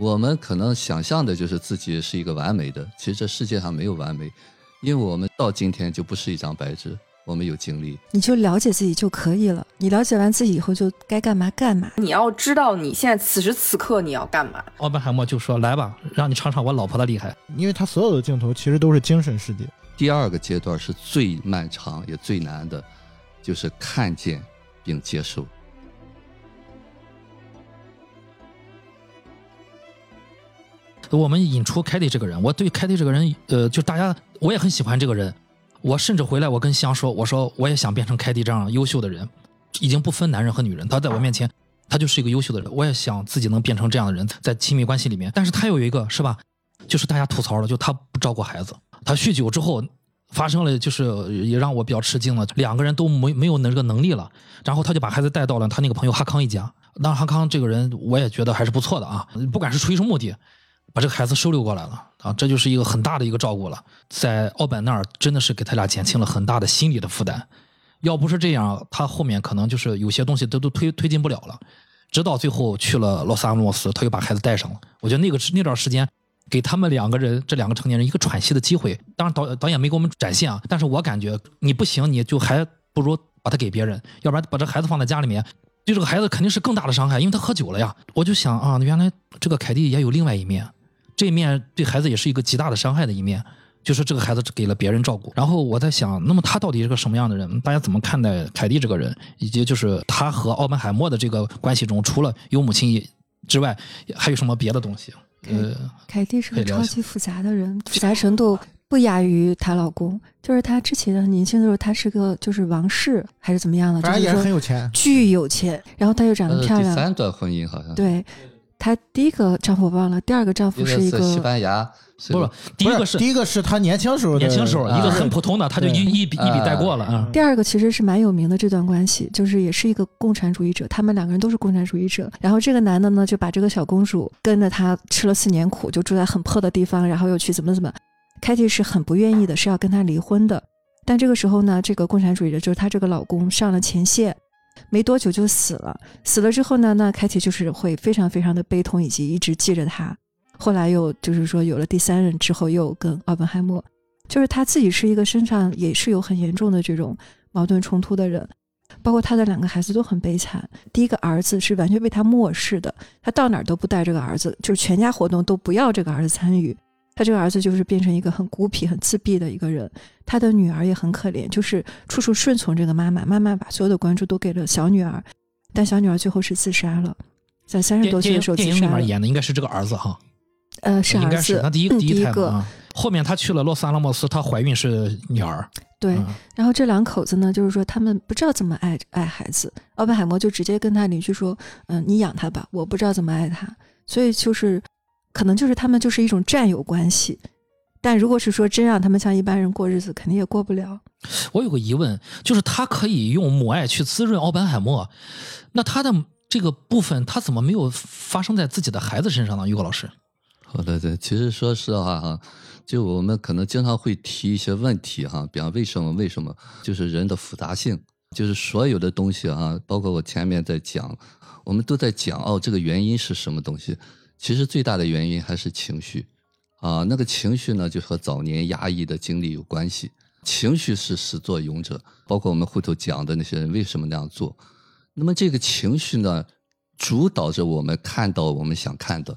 我们可能想象的就是自己是一个完美的，其实这世界上没有完美，因为我们到今天就不是一张白纸，我们有经历。你就了解自己就可以了，你了解完自己以后就该干嘛干嘛。你要知道你现在此时此刻你要干嘛。奥本海默就说：“来吧，让你尝尝我老婆的厉害。”因为他所有的镜头其实都是精神世界。第二个阶段是最漫长也最难的，就是看见并接受。我们引出凯蒂这个人，我对凯蒂这个人，呃，就大家我也很喜欢这个人。我甚至回来，我跟香说，我说我也想变成凯蒂这样优秀的人，已经不分男人和女人。他在我面前，他就是一个优秀的人。我也想自己能变成这样的人，在亲密关系里面。但是他有一个是吧，就是大家吐槽了，就他不照顾孩子。他酗酒之后发生了，就是也让我比较吃惊了，两个人都没没有那个能力了。然后他就把孩子带到了他那个朋友哈康一家。那哈康这个人，我也觉得还是不错的啊，不管是出于什么目的。把这个孩子收留过来了啊，这就是一个很大的一个照顾了。在奥本那儿，真的是给他俩减轻了很大的心理的负担。要不是这样，他后面可能就是有些东西都都推推进不了了。直到最后去了洛萨诺斯，他又把孩子带上了。我觉得那个那段时间，给他们两个人这两个成年人一个喘息的机会。当然导导演没给我们展现啊，但是我感觉你不行，你就还不如把他给别人，要不然把这孩子放在家里面，对这个孩子肯定是更大的伤害，因为他喝酒了呀。我就想啊，原来这个凯蒂也有另外一面。这一面对孩子也是一个极大的伤害的一面，就是这个孩子给了别人照顾。然后我在想，那么他到底是个什么样的人？大家怎么看待凯蒂这个人？以及就是他和奥本海默的这个关系中，除了有母亲之外，还有什么别的东西？呃，凯蒂是个超级复杂的人，复杂程度不亚于她老公。就是她之前很年轻的时候，她是个就是王室还是怎么样的？反正也是很有钱，巨有钱。然后她又长得漂亮。第三段婚姻好像对。她第一个丈夫忘了，第二个丈夫是一个西班牙，不是第一个是第一个是她年轻时候年轻时候一个很普通的，她就一一笔一笔带过了啊。第二个其实是蛮有名的这段关系，就是也是一个共产主义者，他们两个人都是共产主义者。然后这个男的呢就把这个小公主跟着他吃了四年苦，就住在很破的地方，然后又去怎么怎么。凯蒂是很不愿意的，是要跟他离婚的。但这个时候呢，这个共产主义者就是她这个老公上了前线。没多久就死了。死了之后呢，那凯蒂就是会非常非常的悲痛，以及一直记着他。后来又就是说有了第三任之后，又跟奥本海默，就是他自己是一个身上也是有很严重的这种矛盾冲突的人。包括他的两个孩子都很悲惨。第一个儿子是完全被他漠视的，他到哪儿都不带这个儿子，就是全家活动都不要这个儿子参与。他这个儿子就是变成一个很孤僻、很自闭的一个人。他的女儿也很可怜，就是处处顺从这个妈妈。妈妈把所有的关注都给了小女儿，但小女儿最后是自杀了，在三十多岁的时候自杀。电影里面演的应该是这个儿子哈，呃，是儿子。他第一第一个。后面他去了洛斯阿拉莫斯，她怀孕是女儿。对，然后这两口子呢，就是说他们不知道怎么爱爱孩子。奥本海默就直接跟他邻居说：“嗯，你养他吧，我不知道怎么爱他。”所以就是。可能就是他们就是一种战友关系，但如果是说真让他们像一般人过日子，肯定也过不了。我有个疑问，就是他可以用母爱去滋润奥本海默，那他的这个部分他怎么没有发生在自己的孩子身上呢？于果老师，好的，对，其实说实话哈，就我们可能经常会提一些问题哈，比方为什么为什么，就是人的复杂性，就是所有的东西啊，包括我前面在讲，我们都在讲哦，这个原因是什么东西。其实最大的原因还是情绪，啊，那个情绪呢，就和早年压抑的经历有关系。情绪是始作俑者，包括我们后头讲的那些人为什么那样做。那么这个情绪呢，主导着我们看到我们想看的，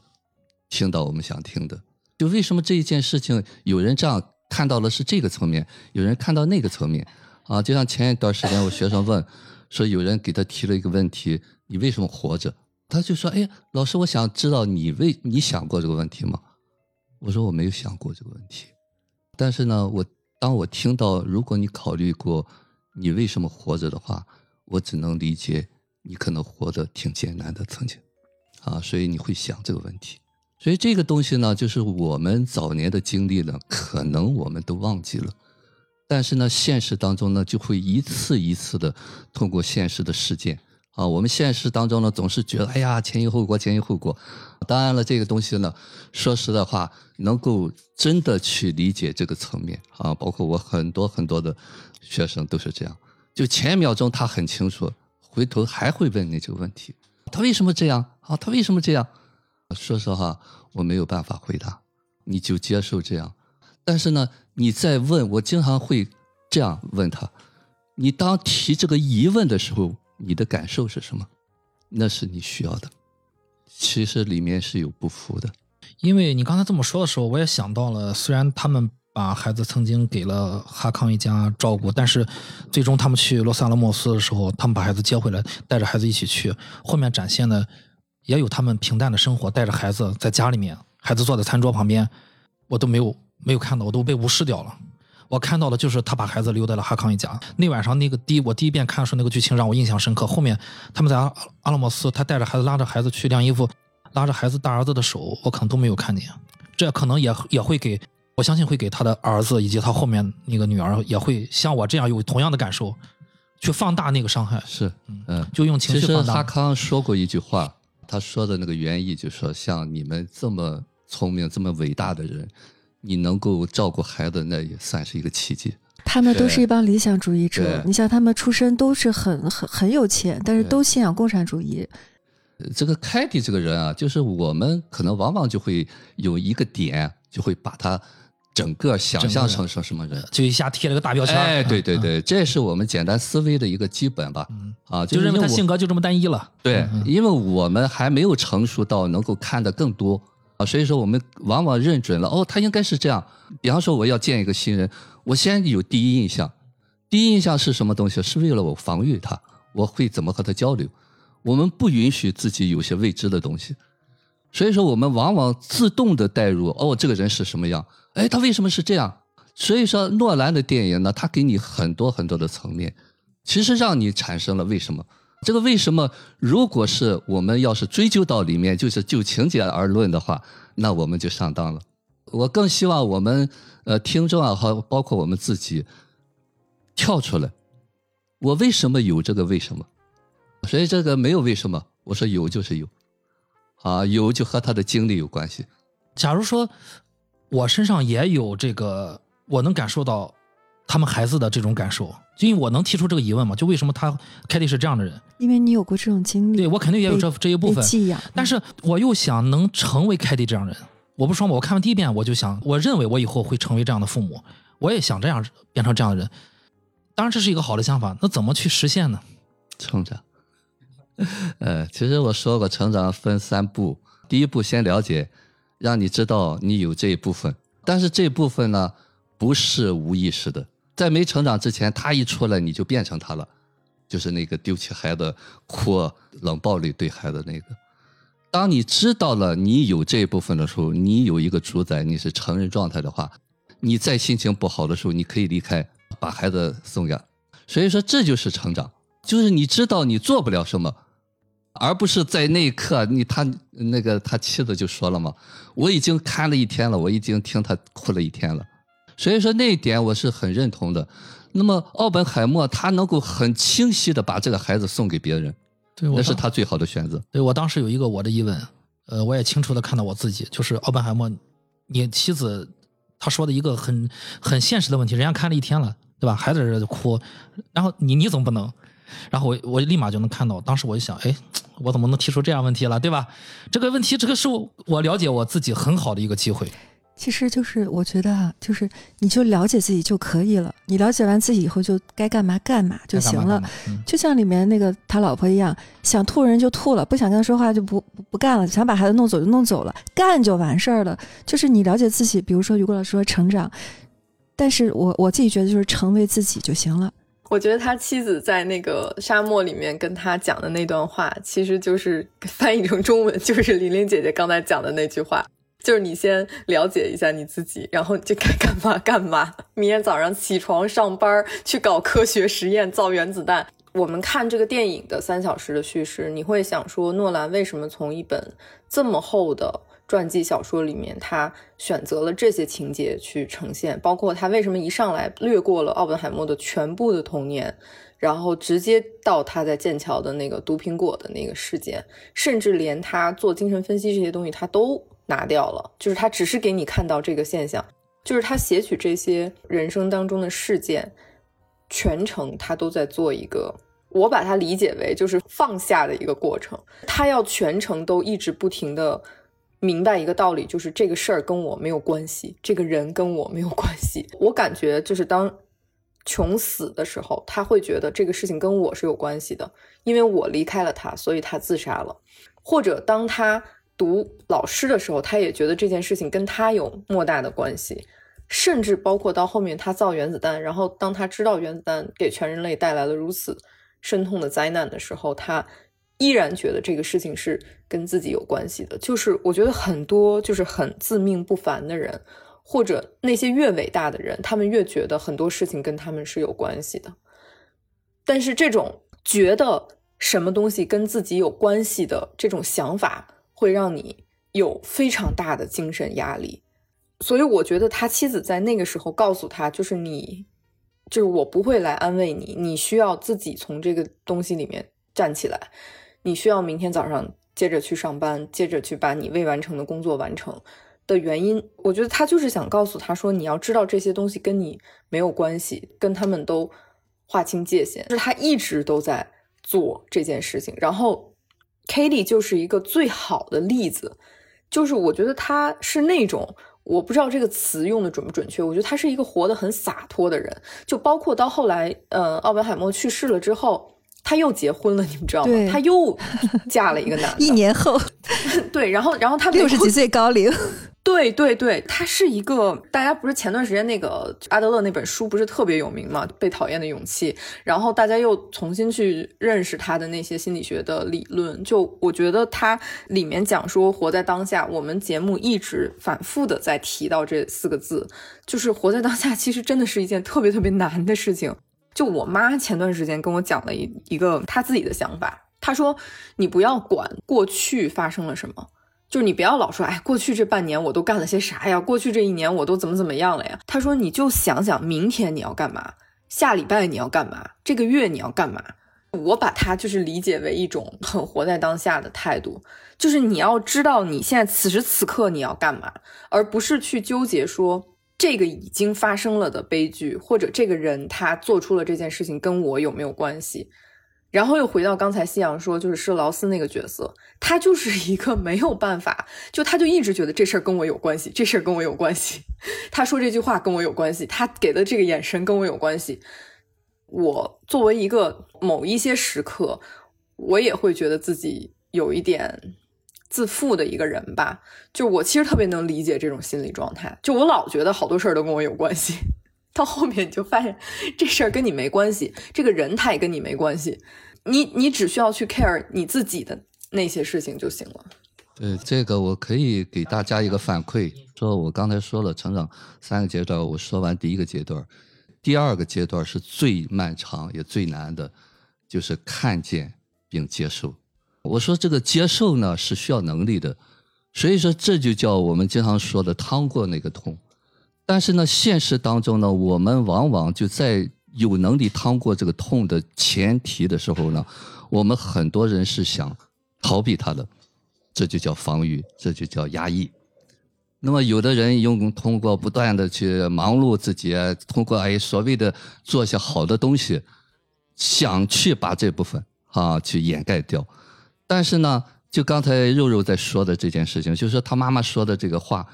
听到我们想听的。就为什么这一件事情，有人这样看到了是这个层面，有人看到那个层面，啊，就像前一段时间我学生问，说有人给他提了一个问题：你为什么活着？他就说：“哎，老师，我想知道你为你想过这个问题吗？”我说：“我没有想过这个问题。”但是呢，我当我听到如果你考虑过你为什么活着的话，我只能理解你可能活得挺艰难的曾经，啊，所以你会想这个问题。所以这个东西呢，就是我们早年的经历呢，可能我们都忘记了，但是呢，现实当中呢，就会一次一次的通过现实的事件。啊，我们现实当中呢，总是觉得，哎呀，前因后果，前因后果。当然了，这个东西呢，说实在话，能够真的去理解这个层面啊，包括我很多很多的学生都是这样。就前一秒钟他很清楚，回头还会问你这个问题：他为什么这样？啊，他为什么这样？说实话，我没有办法回答，你就接受这样。但是呢，你在问我经常会这样问他：你当提这个疑问的时候，你的感受是什么？那是你需要的。其实里面是有不服的。因为你刚才这么说的时候，我也想到了，虽然他们把孩子曾经给了哈康一家照顾，但是最终他们去罗萨勒莫斯的时候，他们把孩子接回来，带着孩子一起去，后面展现的也有他们平淡的生活，带着孩子在家里面，孩子坐在餐桌旁边，我都没有没有看到，我都被无视掉了。我看到的就是他把孩子留在了哈康一家。那晚上那个第我第一遍看的时候，那个剧情让我印象深刻。后面他们在阿阿拉莫斯，他带着孩子拉着孩子去晾衣服。拉着孩子大儿子的手，我可能都没有看见，这可能也也会给我相信会给他的儿子以及他后面那个女儿也会像我这样有同样的感受，去放大那个伤害。是，嗯，就用情绪放大。哈康说过一句话，他说的那个原意就是说，像你们这么聪明、这么伟大的人，你能够照顾孩子，那也算是一个奇迹。他们都是一帮理想主义者，你像他们出身都是很很很有钱，但是都信仰共产主义。这个凯蒂这个人啊，就是我们可能往往就会有一个点，就会把他整个想象成成什么人，就一下贴了个大标签。哎，对对对，这是我们简单思维的一个基本吧。啊，就认为他性格就这么单一了。对，因为我们还没有成熟到能够看得更多所以说我们往往认准了哦，他应该是这样。比方说我要见一个新人，我先有第一印象，第一印象是什么东西？是为了我防御他，我会怎么和他交流？我们不允许自己有些未知的东西，所以说我们往往自动的带入哦，这个人是什么样？哎，他为什么是这样？所以说诺兰的电影呢，他给你很多很多的层面，其实让你产生了为什么？这个为什么？如果是我们要是追究到里面，就是就情节而论的话，那我们就上当了。我更希望我们呃听众啊和包括我们自己跳出来，我为什么有这个为什么？所以这个没有为什么，我说有就是有，啊有就和他的经历有关系。假如说我身上也有这个，我能感受到他们孩子的这种感受，因为我能提出这个疑问嘛？就为什么他凯蒂是这样的人？因为你有过这种经历，对我肯定也有这这一部分寄养。但是我又想能成为凯蒂这样的人，我不说嘛，我看完第一遍我就想，我认为我以后会成为这样的父母，我也想这样变成这样的人。当然这是一个好的想法，那怎么去实现呢？成长。呃，其实我说过，成长分三步。第一步，先了解，让你知道你有这一部分。但是这部分呢，不是无意识的。在没成长之前，他一出来，你就变成他了，就是那个丢弃孩子、哭、冷暴力对孩子那个。当你知道了你有这一部分的时候，你有一个主宰，你是成人状态的话，你在心情不好的时候，你可以离开，把孩子送养。所以说，这就是成长，就是你知道你做不了什么。而不是在那一刻，你他那个他妻子就说了嘛，我已经看了一天了，我已经听他哭了一天了，所以说那一点我是很认同的。那么奥本海默他能够很清晰的把这个孩子送给别人，对，那是他最好的选择。对我当时有一个我的疑问，呃，我也清楚的看到我自己，就是奥本海默，你妻子他说的一个很很现实的问题，人家看了一天了，对吧？孩子在这哭，然后你你怎么不能？然后我我立马就能看到，当时我就想，哎，我怎么能提出这样问题了，对吧？这个问题，这个是我了解我自己很好的一个机会。其实就是我觉得啊，就是你就了解自己就可以了。你了解完自己以后，就该干嘛干嘛就行了。就像里面那个他老婆一样，想吐人就吐了，不想跟他说话就不不干了，想把孩子弄走就弄走了，干就完事儿了。就是你了解自己，比如说于果老师说成长，但是我我自己觉得就是成为自己就行了。我觉得他妻子在那个沙漠里面跟他讲的那段话，其实就是翻译成中文，就是玲玲姐姐刚才讲的那句话，就是你先了解一下你自己，然后就该干嘛干嘛。明天早上起床上班去搞科学实验，造原子弹。我们看这个电影的三小时的叙事，你会想说，诺兰为什么从一本这么厚的？传记小说里面，他选择了这些情节去呈现，包括他为什么一上来略过了奥本海默的全部的童年，然后直接到他在剑桥的那个毒苹果的那个事件，甚至连他做精神分析这些东西他都拿掉了，就是他只是给你看到这个现象，就是他写取这些人生当中的事件，全程他都在做一个，我把它理解为就是放下的一个过程，他要全程都一直不停的。明白一个道理，就是这个事儿跟我没有关系，这个人跟我没有关系。我感觉就是当穷死的时候，他会觉得这个事情跟我是有关系的，因为我离开了他，所以他自杀了。或者当他读老师的时候，他也觉得这件事情跟他有莫大的关系。甚至包括到后面他造原子弹，然后当他知道原子弹给全人类带来了如此深痛的灾难的时候，他依然觉得这个事情是跟自己有关系的。就是我觉得很多就是很自命不凡的人，或者那些越伟大的人，他们越觉得很多事情跟他们是有关系的。但是这种觉得什么东西跟自己有关系的这种想法，会让你有非常大的精神压力。所以我觉得他妻子在那个时候告诉他，就是你，就是我不会来安慰你，你需要自己从这个东西里面站起来，你需要明天早上接着去上班，接着去把你未完成的工作完成的原因。我觉得他就是想告诉他说，你要知道这些东西跟你没有关系，跟他们都划清界限。就是他一直都在做这件事情，然后 k a t i e 就是一个最好的例子，就是我觉得他是那种。我不知道这个词用的准不准确，我觉得他是一个活得很洒脱的人，就包括到后来，呃，奥本海默去世了之后，他又结婚了，你们知道吗？她又嫁了一个男的，一年后，对，然后，然后她六十几岁高龄。对对对，他是一个，大家不是前段时间那个阿德勒那本书不是特别有名嘛，《被讨厌的勇气》，然后大家又重新去认识他的那些心理学的理论，就我觉得他里面讲说活在当下，我们节目一直反复的在提到这四个字，就是活在当下，其实真的是一件特别特别难的事情。就我妈前段时间跟我讲了一一个她自己的想法，她说你不要管过去发生了什么。就是你不要老说，哎，过去这半年我都干了些啥呀？过去这一年我都怎么怎么样了呀？他说，你就想想明天你要干嘛，下礼拜你要干嘛，这个月你要干嘛。我把它就是理解为一种很活在当下的态度，就是你要知道你现在此时此刻你要干嘛，而不是去纠结说这个已经发生了的悲剧，或者这个人他做出了这件事情跟我有没有关系。然后又回到刚才夕阳说，就是施劳斯那个角色，他就是一个没有办法，就他就一直觉得这事儿跟我有关系，这事儿跟我有关系，他说这句话跟我有关系，他给的这个眼神跟我有关系。我作为一个某一些时刻，我也会觉得自己有一点自负的一个人吧。就我其实特别能理解这种心理状态，就我老觉得好多事儿都跟我有关系。到后面你就发现这事儿跟你没关系，这个人他也跟你没关系，你你只需要去 care 你自己的那些事情就行了。对这个，我可以给大家一个反馈，说我刚才说了成长三个阶段，我说完第一个阶段，第二个阶段是最漫长也最难的，就是看见并接受。我说这个接受呢是需要能力的，所以说这就叫我们经常说的趟过那个痛。但是呢，现实当中呢，我们往往就在有能力趟过这个痛的前提的时候呢，我们很多人是想逃避它的，这就叫防御，这就叫压抑。那么有的人用通过不断的去忙碌自己，通过哎所谓的做些好的东西，想去把这部分啊去掩盖掉。但是呢，就刚才肉肉在说的这件事情，就是说他妈妈说的这个话。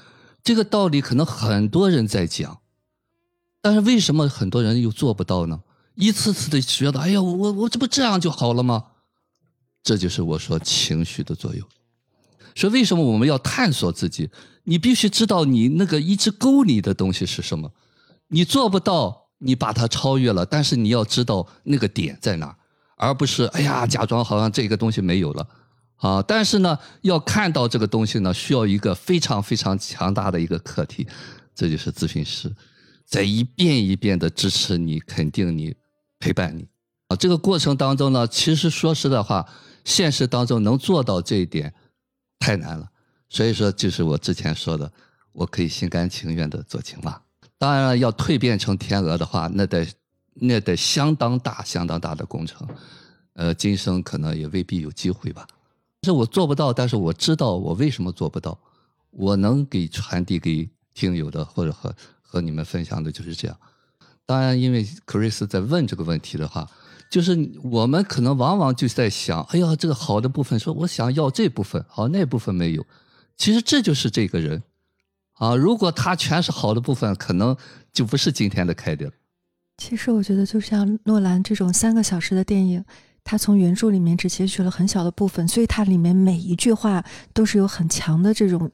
这个道理可能很多人在讲，但是为什么很多人又做不到呢？一次次的觉得，哎呀，我我这不这样就好了吗？这就是我说情绪的作用。说为什么我们要探索自己？你必须知道你那个一直勾你的东西是什么。你做不到，你把它超越了，但是你要知道那个点在哪，而不是哎呀，假装好像这个东西没有了。啊，但是呢，要看到这个东西呢，需要一个非常非常强大的一个课题，这就是咨询师，在一遍一遍的支持你、肯定你、陪伴你。啊，这个过程当中呢，其实说实在话，现实当中能做到这一点太难了。所以说，就是我之前说的，我可以心甘情愿的做青蛙。当然了，要蜕变成天鹅的话，那得那得相当大、相当大的工程。呃，今生可能也未必有机会吧。是我做不到，但是我知道我为什么做不到。我能给传递给听友的，或者和和你们分享的就是这样。当然，因为 Chris 在问这个问题的话，就是我们可能往往就在想：哎呀，这个好的部分，说我想要这部分，好那部分没有。其实这就是这个人啊。如果他全是好的部分，可能就不是今天的凯迪了。其实我觉得，就像诺兰这种三个小时的电影，他从原著里面只截取了很小的部分，所以它里面每一句话都是有很强的这种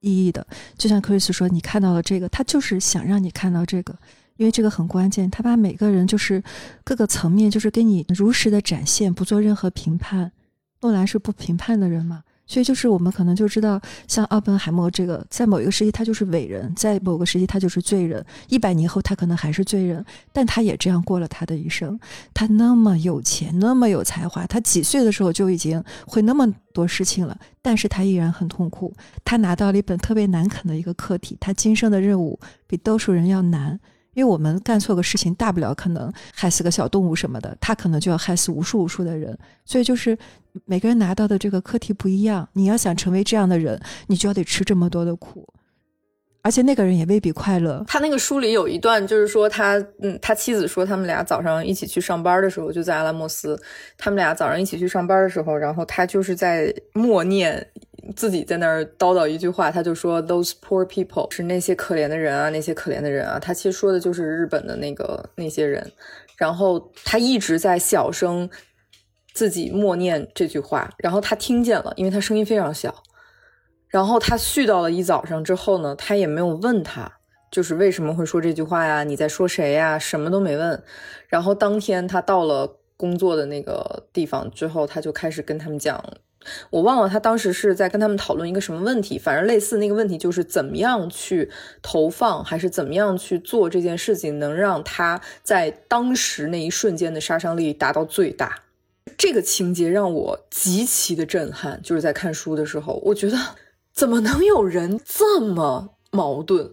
意义的。就像克里斯说，你看到了这个，他就是想让你看到这个，因为这个很关键。他把每个人就是各个层面，就是给你如实的展现，不做任何评判。诺兰是不评判的人嘛？所以就是我们可能就知道，像奥本海默这个，在某一个时期他就是伟人，在某个时期他就是罪人，一百年后他可能还是罪人，但他也这样过了他的一生。他那么有钱，那么有才华，他几岁的时候就已经会那么多事情了，但是他依然很痛苦。他拿到了一本特别难啃的一个课题，他今生的任务比多数人要难。因为我们干错个事情，大不了可能害死个小动物什么的，他可能就要害死无数无数的人。所以就是每个人拿到的这个课题不一样。你要想成为这样的人，你就要得吃这么多的苦，而且那个人也未必快乐。他那个书里有一段，就是说他，嗯，他妻子说他们俩早上一起去上班的时候，就在阿拉莫斯，他们俩早上一起去上班的时候，然后他就是在默念。自己在那儿叨叨一句话，他就说 “those poor people” 是那些可怜的人啊，那些可怜的人啊。他其实说的就是日本的那个那些人。然后他一直在小声自己默念这句话，然后他听见了，因为他声音非常小。然后他絮叨了一早上之后呢，他也没有问他，就是为什么会说这句话呀？你在说谁呀？什么都没问。然后当天他到了工作的那个地方之后，他就开始跟他们讲。我忘了他当时是在跟他们讨论一个什么问题，反正类似那个问题就是怎么样去投放，还是怎么样去做这件事情，能让他在当时那一瞬间的杀伤力达到最大。这个情节让我极其的震撼，就是在看书的时候，我觉得怎么能有人这么矛盾？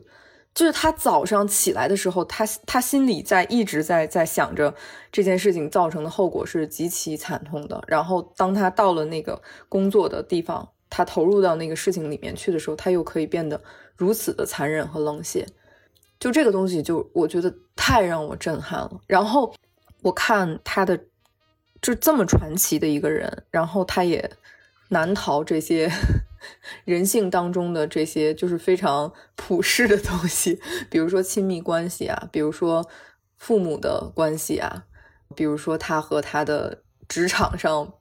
就是他早上起来的时候，他他心里在一直在在想着这件事情造成的后果是极其惨痛的。然后当他到了那个工作的地方，他投入到那个事情里面去的时候，他又可以变得如此的残忍和冷血。就这个东西，就我觉得太让我震撼了。然后我看他的，就这么传奇的一个人，然后他也难逃这些。人性当中的这些就是非常普世的东西，比如说亲密关系啊，比如说父母的关系啊，比如说他和他的职场上，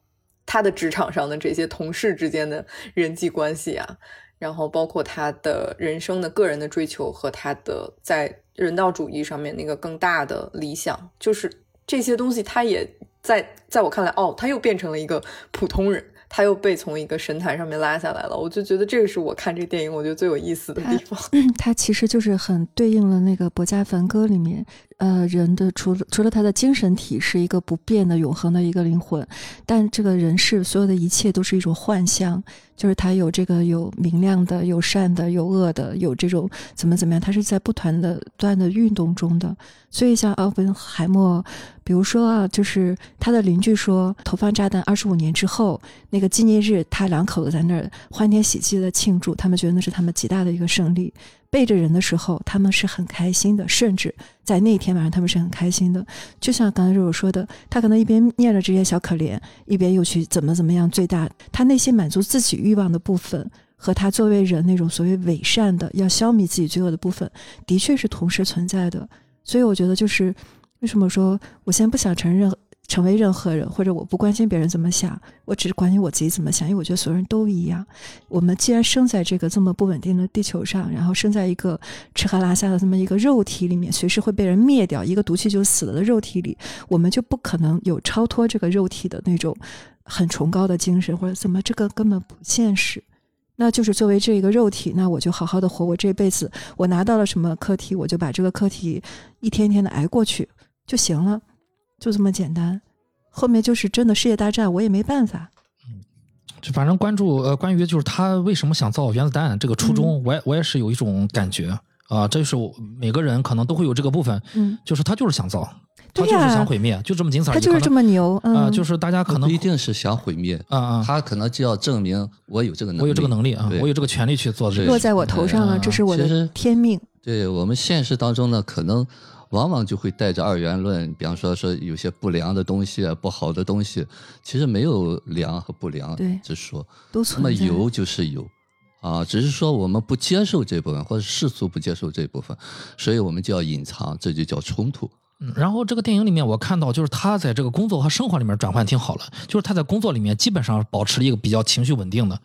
他的职场上的这些同事之间的人际关系啊，然后包括他的人生的个人的追求和他的在人道主义上面那个更大的理想，就是这些东西，他也在在我看来，哦，他又变成了一个普通人。他又被从一个神坛上面拉下来了，我就觉得这个是我看这个电影我觉得最有意思的地方。他其实就是很对应了那个《博家梵歌》里面，呃，人的除了除了他的精神体是一个不变的永恒的一个灵魂，但这个人世所有的一切都是一种幻象。就是他有这个有明亮的，有善的，有恶的，有这种怎么怎么样，他是在不断的、不断的运动中的。所以像奥本海默，比如说啊，就是他的邻居说，投放炸弹二十五年之后，那个纪念日，他两口子在那儿欢天喜地的庆祝，他们觉得那是他们极大的一个胜利。背着人的时候，他们是很开心的，甚至在那天晚上，他们是很开心的。就像刚才肉肉说的，他可能一边念着这些小可怜，一边又去怎么怎么样最大。他内心满足自己欲望的部分，和他作为人那种所谓伪善的要消弭自己罪恶的部分，的确是同时存在的。所以我觉得，就是为什么说我现在不想承认。成为任何人，或者我不关心别人怎么想，我只是关心我自己怎么想，因为我觉得所有人都一样。我们既然生在这个这么不稳定的地球上，然后生在一个吃喝拉撒的这么一个肉体里面，随时会被人灭掉，一个毒气就死了的肉体里，我们就不可能有超脱这个肉体的那种很崇高的精神，或者怎么这个根本不现实。那就是作为这一个肉体，那我就好好的活，我这辈子我拿到了什么课题，我就把这个课题一天天的挨过去就行了。就这么简单，后面就是真的世界大战，我也没办法。嗯，就反正关注呃，关于就是他为什么想造原子弹这个初衷，我也我也是有一种感觉啊，这是我每个人可能都会有这个部分，嗯，就是他就是想造，他就是想毁灭，就这么仅此而已。他就是这么牛啊，就是大家可能不一定是想毁灭啊啊，他可能就要证明我有这个能力，我有这个能力啊，我有这个权利去做这个，落在我头上了，这是我的天命。对我们现实当中呢，可能。往往就会带着二元论，比方说说有些不良的东西啊，不好的东西，其实没有良和不良之说，都那么有就是有，啊，只是说我们不接受这部分，或者世俗不接受这部分，所以我们就要隐藏，这就叫冲突。嗯然后这个电影里面，我看到就是他在这个工作和生活里面转换挺好了，就是他在工作里面基本上保持了一个比较情绪稳定的，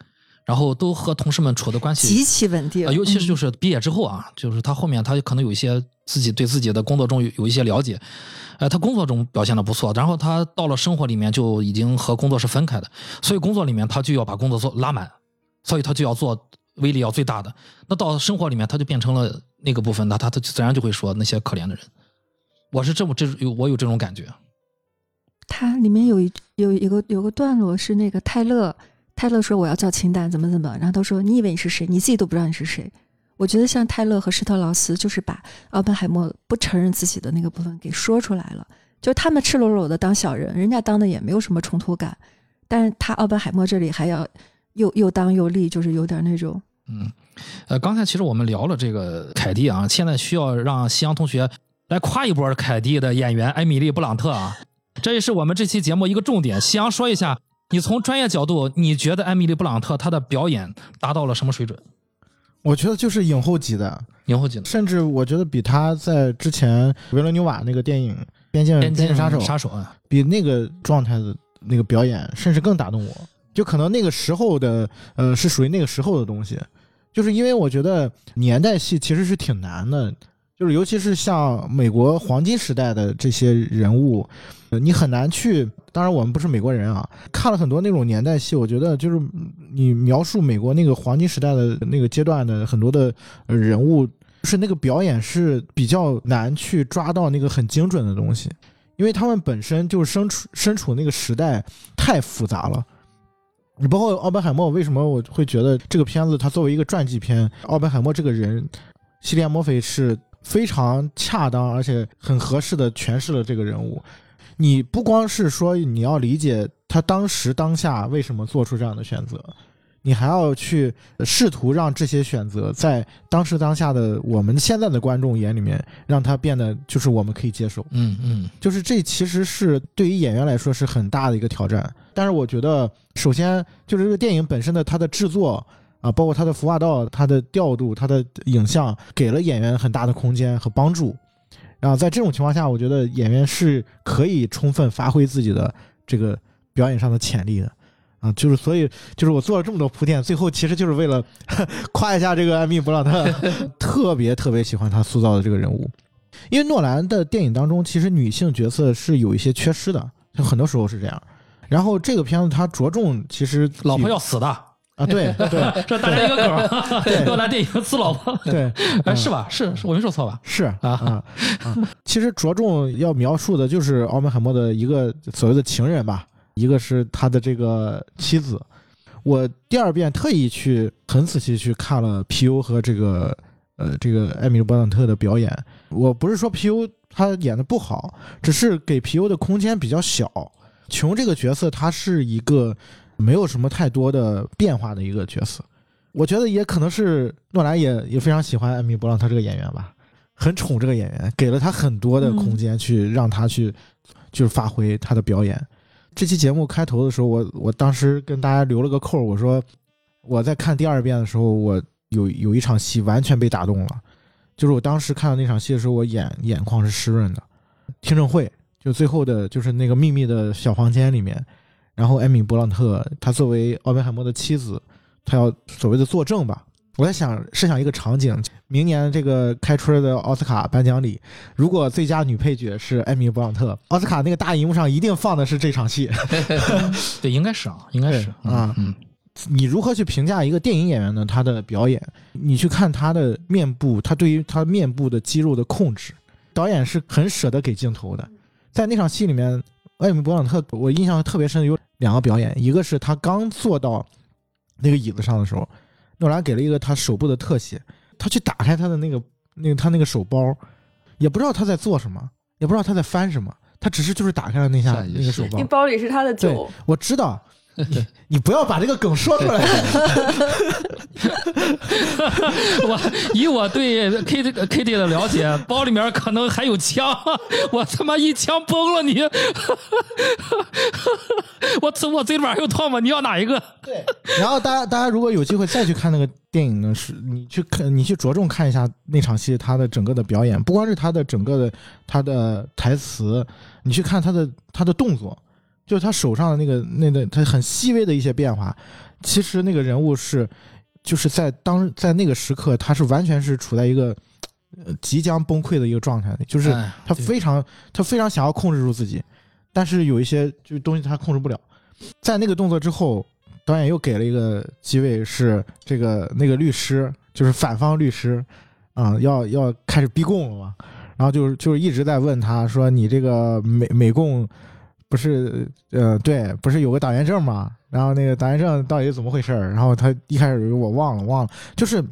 然后都和同事们处的关系极其稳定啊，，尤其是就嗯是毕业之后啊，就是他后面他可能有一些自己对自己的工作中有有一些了解，呃，他工作中表现的不错，然后他到了生活里面就已经和工作是分开的，所以工作里面他就要把工作做拉满，所以他就要做威力要最大的。那到生活里面他就变成了那个部分，那他他自然就会说那些可怜的人。我是这么这有我有这种感觉，它里面有一有一个有个段落是那个泰勒，泰勒说我要叫清淡怎么怎么，然后他说你以为你是谁？你自己都不知道你是谁。我觉得像泰勒和施特劳斯，就是把奥本海默不承认自己的那个部分给说出来了，就是他们赤裸裸的当小人，人家当的也没有什么冲突感，但是他奥本海默这里还要又又当又立，就是有点那种嗯，呃，刚才其实我们聊了这个凯蒂啊，现在需要让夕阳同学来夸一波凯蒂的演员艾米丽·布朗特啊，这也是我们这期节目一个重点。夕阳说一下，你从专业角度，你觉得艾米丽·布朗特她的表演达到了什么水准？我觉得就是影后级的，影后级的甚至我觉得比她在之前维伦纽瓦那个电影《边境边境杀手》杀手啊，比那个状态的那个表演，甚至更打动我。就可能那个时候的，呃，是属于那个时候的东西，就是因为我觉得年代戏其实是挺难的，就是尤其是像美国黄金时代的这些人物，呃你很难去。当然，我们不是美国人啊，看了很多那种年代戏，我觉得就是你描述美国那个黄金时代的那个阶段的很多的人物，是那个表演是比较难去抓到那个很精准的东西。因为他们本身就身处身处那个时代太复杂了。你包括奥本海默，为什么我会觉得这个片子它作为一个传记片，奥本海默这个人，西利亚·墨菲是非常恰当而且很合适的诠释了这个人物。你不光是说你要理解他当时当下为什么做出这样的选择，你还要去试图让这些选择在当时当下的我们现在的观众眼里面，让它变得就是我们可以接受。嗯嗯就是这其实是对于演员来说是很大的一个挑战。但是我觉得，首先就是这个电影本身的它的制作啊，包括它的服化道、它的调度、它的影像，给了演员很大的空间和帮助。然后在这种情况下，我觉得演员是可以充分发挥自己的这个表演上的潜力的。啊，就是所以，就是我做了这么多铺垫，最后其实就是为了 夸一下这个艾米·布朗特，特别特别喜欢他塑造的这个人物。因为诺兰的电影当中，其实女性角色是有一些缺失的，就很多时候是这样。然后这个片子它着重其实老婆要死的，啊，对 对这大家一个梗儿，对 诺兰电影刺老婆，对，哎，是吧？是是我没说错吧？是啊啊啊，其实着重要描述的就是奥本海默的一个所谓的情人吧，一个是他的这个妻子。我第二遍特意去很仔细去看了 P.U 和这个呃这个艾米丽·布朗特的表演。我不是说 P.U 他演的不好，只是给 P.U 的空间比较小。琼这个角色他是一个没有什么太多的变化的一个角色。我觉得也可能是诺兰也也非常喜欢艾米·布朗特这个演员吧。很宠这个演员，给了他很多的空间去让他去，就是发挥他的表演。这期节目开头的时候，我我当时跟大家留了个扣，我说我在看第二遍的时候，我有有一场戏完全被打动了，就是我当时看到那场戏的时候，我眼眼眶是湿润的。听证会就最后的就是那个秘密的小房间里面，然后艾米·布朗特她作为奥本海默的妻子，她要所谓的作证吧。我在想，设想一个场景，明年这个开春的奥斯卡颁奖礼，如果最佳女配角是艾米·布朗特，奥斯卡那个大荧幕上一定放的是这场戏。对，应该是啊，应该是啊嗯，你如何去评价一个电影演员呢？他的表演，你去看他的面部，他对于他面部的肌肉的控制，导演是很舍得给镜头的。在那场戏里面，艾米·博朗特，我印象特别深的有两个表演，一个是他刚坐到那个椅子上的时候，诺兰给了一个他手部的特写，他去打开他的那个那个他那个手包，也不知道他在做什么，也不知道他在翻什么，他只是就是打开了那下那个手包那。包里是他的酒，我知道，你 你不要把这个梗说出来。我以我对 K T K T 的了解，包里面可能还有枪，我他妈一枪崩了你！我我嘴里边还有唾沫，你要哪一个？对。然后大家大家如果有机会再去看那个电影呢，是你去看你去着重看一下那场戏他的整个的表演，不光是他的整个的他的台词，你去看他的他的动作，就是他手上的那个那个他很细微的一些变化，其实那个人物是。就是在当在那个时刻，他是完全是处在一个呃即将崩溃的一个状态，就是他非常他非常想要控制住自己，但是有一些就是东西他控制不了。在那个动作之后，导演又给了一个机位，是这个那个律师，就是反方律师啊，要要开始逼供了嘛，然后就是就是一直在问他说：“你这个美美共不是呃对，不是有个党员证吗？”然后那个党员证到底怎么回事然后他一开始我忘了忘了，就是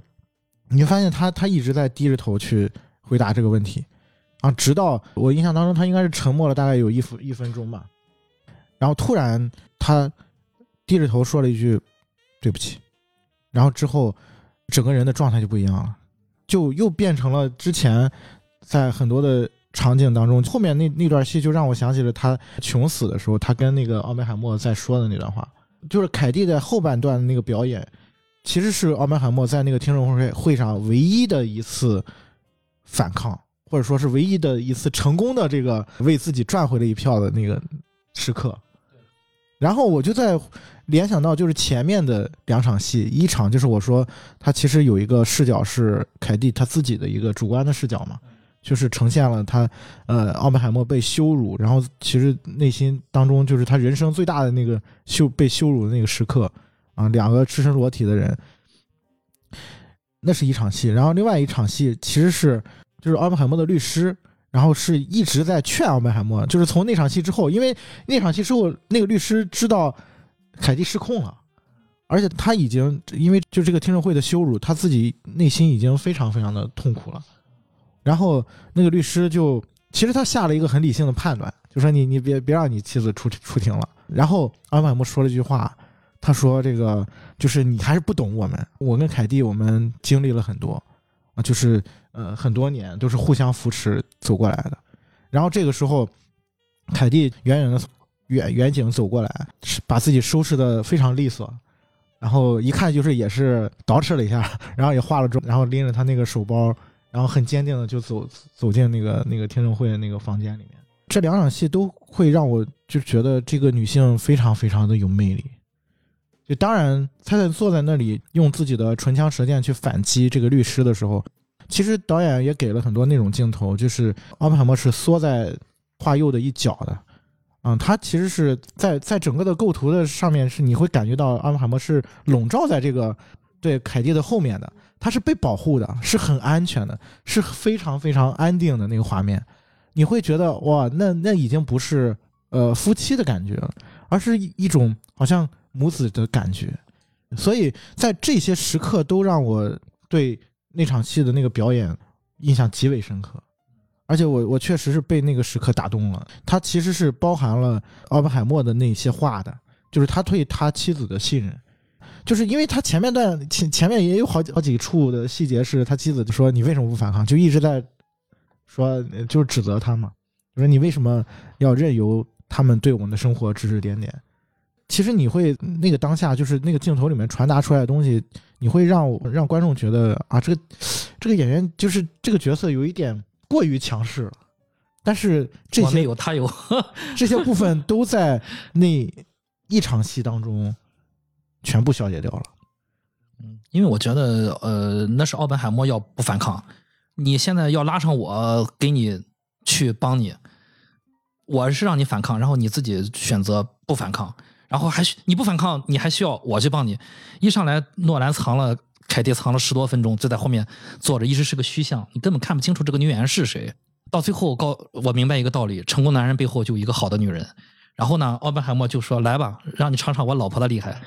你就发现他他一直在低着头去回答这个问题，啊，直到我印象当中他应该是沉默了大概有一分一分钟吧，然后突然他低着头说了一句对不起，然后之后整个人的状态就不一样了，就又变成了之前在很多的场景当中，后面那那段戏就让我想起了他穷死的时候，他跟那个奥本海默在说的那段话。就是凯蒂在后半段的那个表演，其实是奥本海默在那个听证会会上唯一的一次反抗，或者说是唯一的一次成功的这个为自己赚回了一票的那个时刻。然后我就在联想到，就是前面的两场戏，一场就是我说他其实有一个视角是凯蒂他自己的一个主观的视角嘛。就是呈现了他，呃，奥本海默被羞辱，然后其实内心当中就是他人生最大的那个羞被羞辱的那个时刻，啊，两个赤身裸体的人，那是一场戏。然后另外一场戏其实是就是奥本海默的律师，然后是一直在劝奥本海默，就是从那场戏之后，因为那场戏之后，那个律师知道凯蒂失控了，而且他已经因为就这个听证会的羞辱，他自己内心已经非常非常的痛苦了。然后那个律师就，其实他下了一个很理性的判断，就说你你别别让你妻子出出庭了。然后阿马姆说了一句话，他说这个就是你还是不懂我们，我跟凯蒂我们经历了很多，啊，就是呃很多年都是互相扶持走过来的。然后这个时候，凯蒂远远的远远景走过来，把自己收拾的非常利索，然后一看就是也是捯饬了一下，然后也化了妆，然后拎着他那个手包。然后很坚定的就走走进那个那个听证会的那个房间里面，这两场戏都会让我就觉得这个女性非常非常的有魅力。就当然她在坐在那里用自己的唇枪舌剑去反击这个律师的时候，其实导演也给了很多那种镜头，就是奥本海默是缩在画右的一角的，嗯，他其实是在在整个的构图的上面是你会感觉到奥本海默是笼罩在这个对凯蒂的后面的。他是被保护的，是很安全的，是非常非常安定的那个画面，你会觉得哇，那那已经不是呃夫妻的感觉了，而是一种好像母子的感觉，所以在这些时刻都让我对那场戏的那个表演印象极为深刻，而且我我确实是被那个时刻打动了。他其实是包含了奥本海默的那些话的，就是他对他妻子的信任。就是因为他前面段前前面也有好几好几处的细节，是他妻子就说你为什么不反抗，就一直在说就是指责他嘛，就说你为什么要任由他们对我们的生活指指点点？其实你会那个当下就是那个镜头里面传达出来的东西，你会让让观众觉得啊，这个这个演员就是这个角色有一点过于强势了。但是这些有他有这些部分都在那一场戏当中。全部消解掉了，嗯，因为我觉得，呃，那是奥本海默要不反抗，你现在要拉上我给你去帮你，我是让你反抗，然后你自己选择不反抗，然后还需你不反抗，你还需要我去帮你。一上来，诺兰藏了凯蒂藏了十多分钟，就在后面坐着，一直是个虚像，你根本看不清楚这个女演员是谁。到最后，告我明白一个道理：成功男人背后就有一个好的女人。然后呢，奥本海默就说：“来吧，让你尝尝我老婆的厉害。”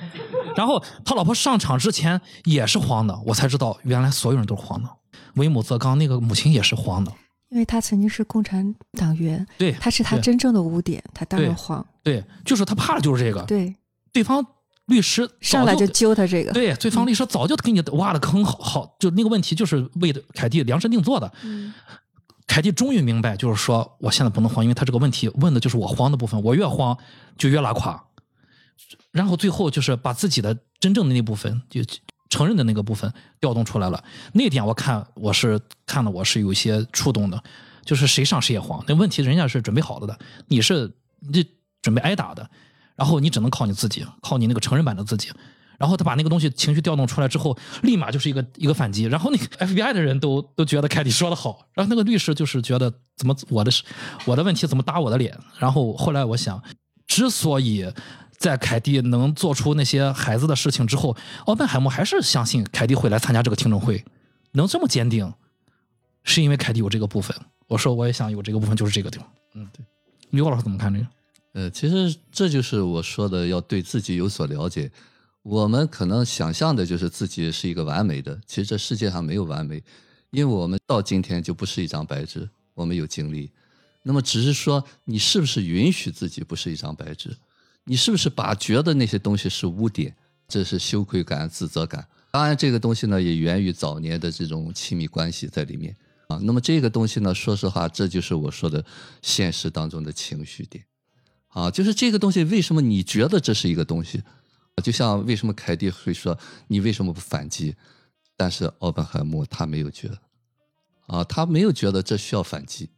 然后他老婆上场之前也是慌的，我才知道原来所有人都是慌的。为母则刚那个母亲也是慌的，因为他曾经是共产党员，对，他是他真正的污点，他当然慌。对，就是他怕的就是这个。对，对方律师上来就揪他这个，对，对方律师早就给你挖的坑好好，就那个问题就是为凯蒂量身定做的。嗯凯蒂终于明白，就是说我现在不能慌，因为他这个问题问的就是我慌的部分，我越慌就越拉垮。然后最后就是把自己的真正的那部分，就承认的那个部分调动出来了。那点我看我是看了我是有些触动的，就是谁上谁也慌。那问题人家是准备好了的，你是你准备挨打的，然后你只能靠你自己，靠你那个成人版的自己。然后他把那个东西情绪调动出来之后，立马就是一个一个反击。然后那个 FBI 的人都都觉得凯蒂说的好，然后那个律师就是觉得怎么我的我的问题怎么打我的脸。然后后来我想，之所以在凯蒂能做出那些孩子的事情之后，奥本海默还是相信凯蒂会来参加这个听证会，能这么坚定，是因为凯蒂有这个部分。我说我也想有这个部分，就是这个地方。嗯，对。刘老师怎么看这个？呃，其实这就是我说的，要对自己有所了解。我们可能想象的就是自己是一个完美的，其实这世界上没有完美，因为我们到今天就不是一张白纸，我们有经历。那么只是说，你是不是允许自己不是一张白纸？你是不是把觉得那些东西是污点？这是羞愧感、自责感。当然，这个东西呢也源于早年的这种亲密关系在里面啊。那么这个东西呢，说实话，这就是我说的现实当中的情绪点啊，就是这个东西为什么你觉得这是一个东西？就像为什么凯蒂会说你为什么不反击？但是奥本海默他没有觉得，啊，他没有觉得这需要反击，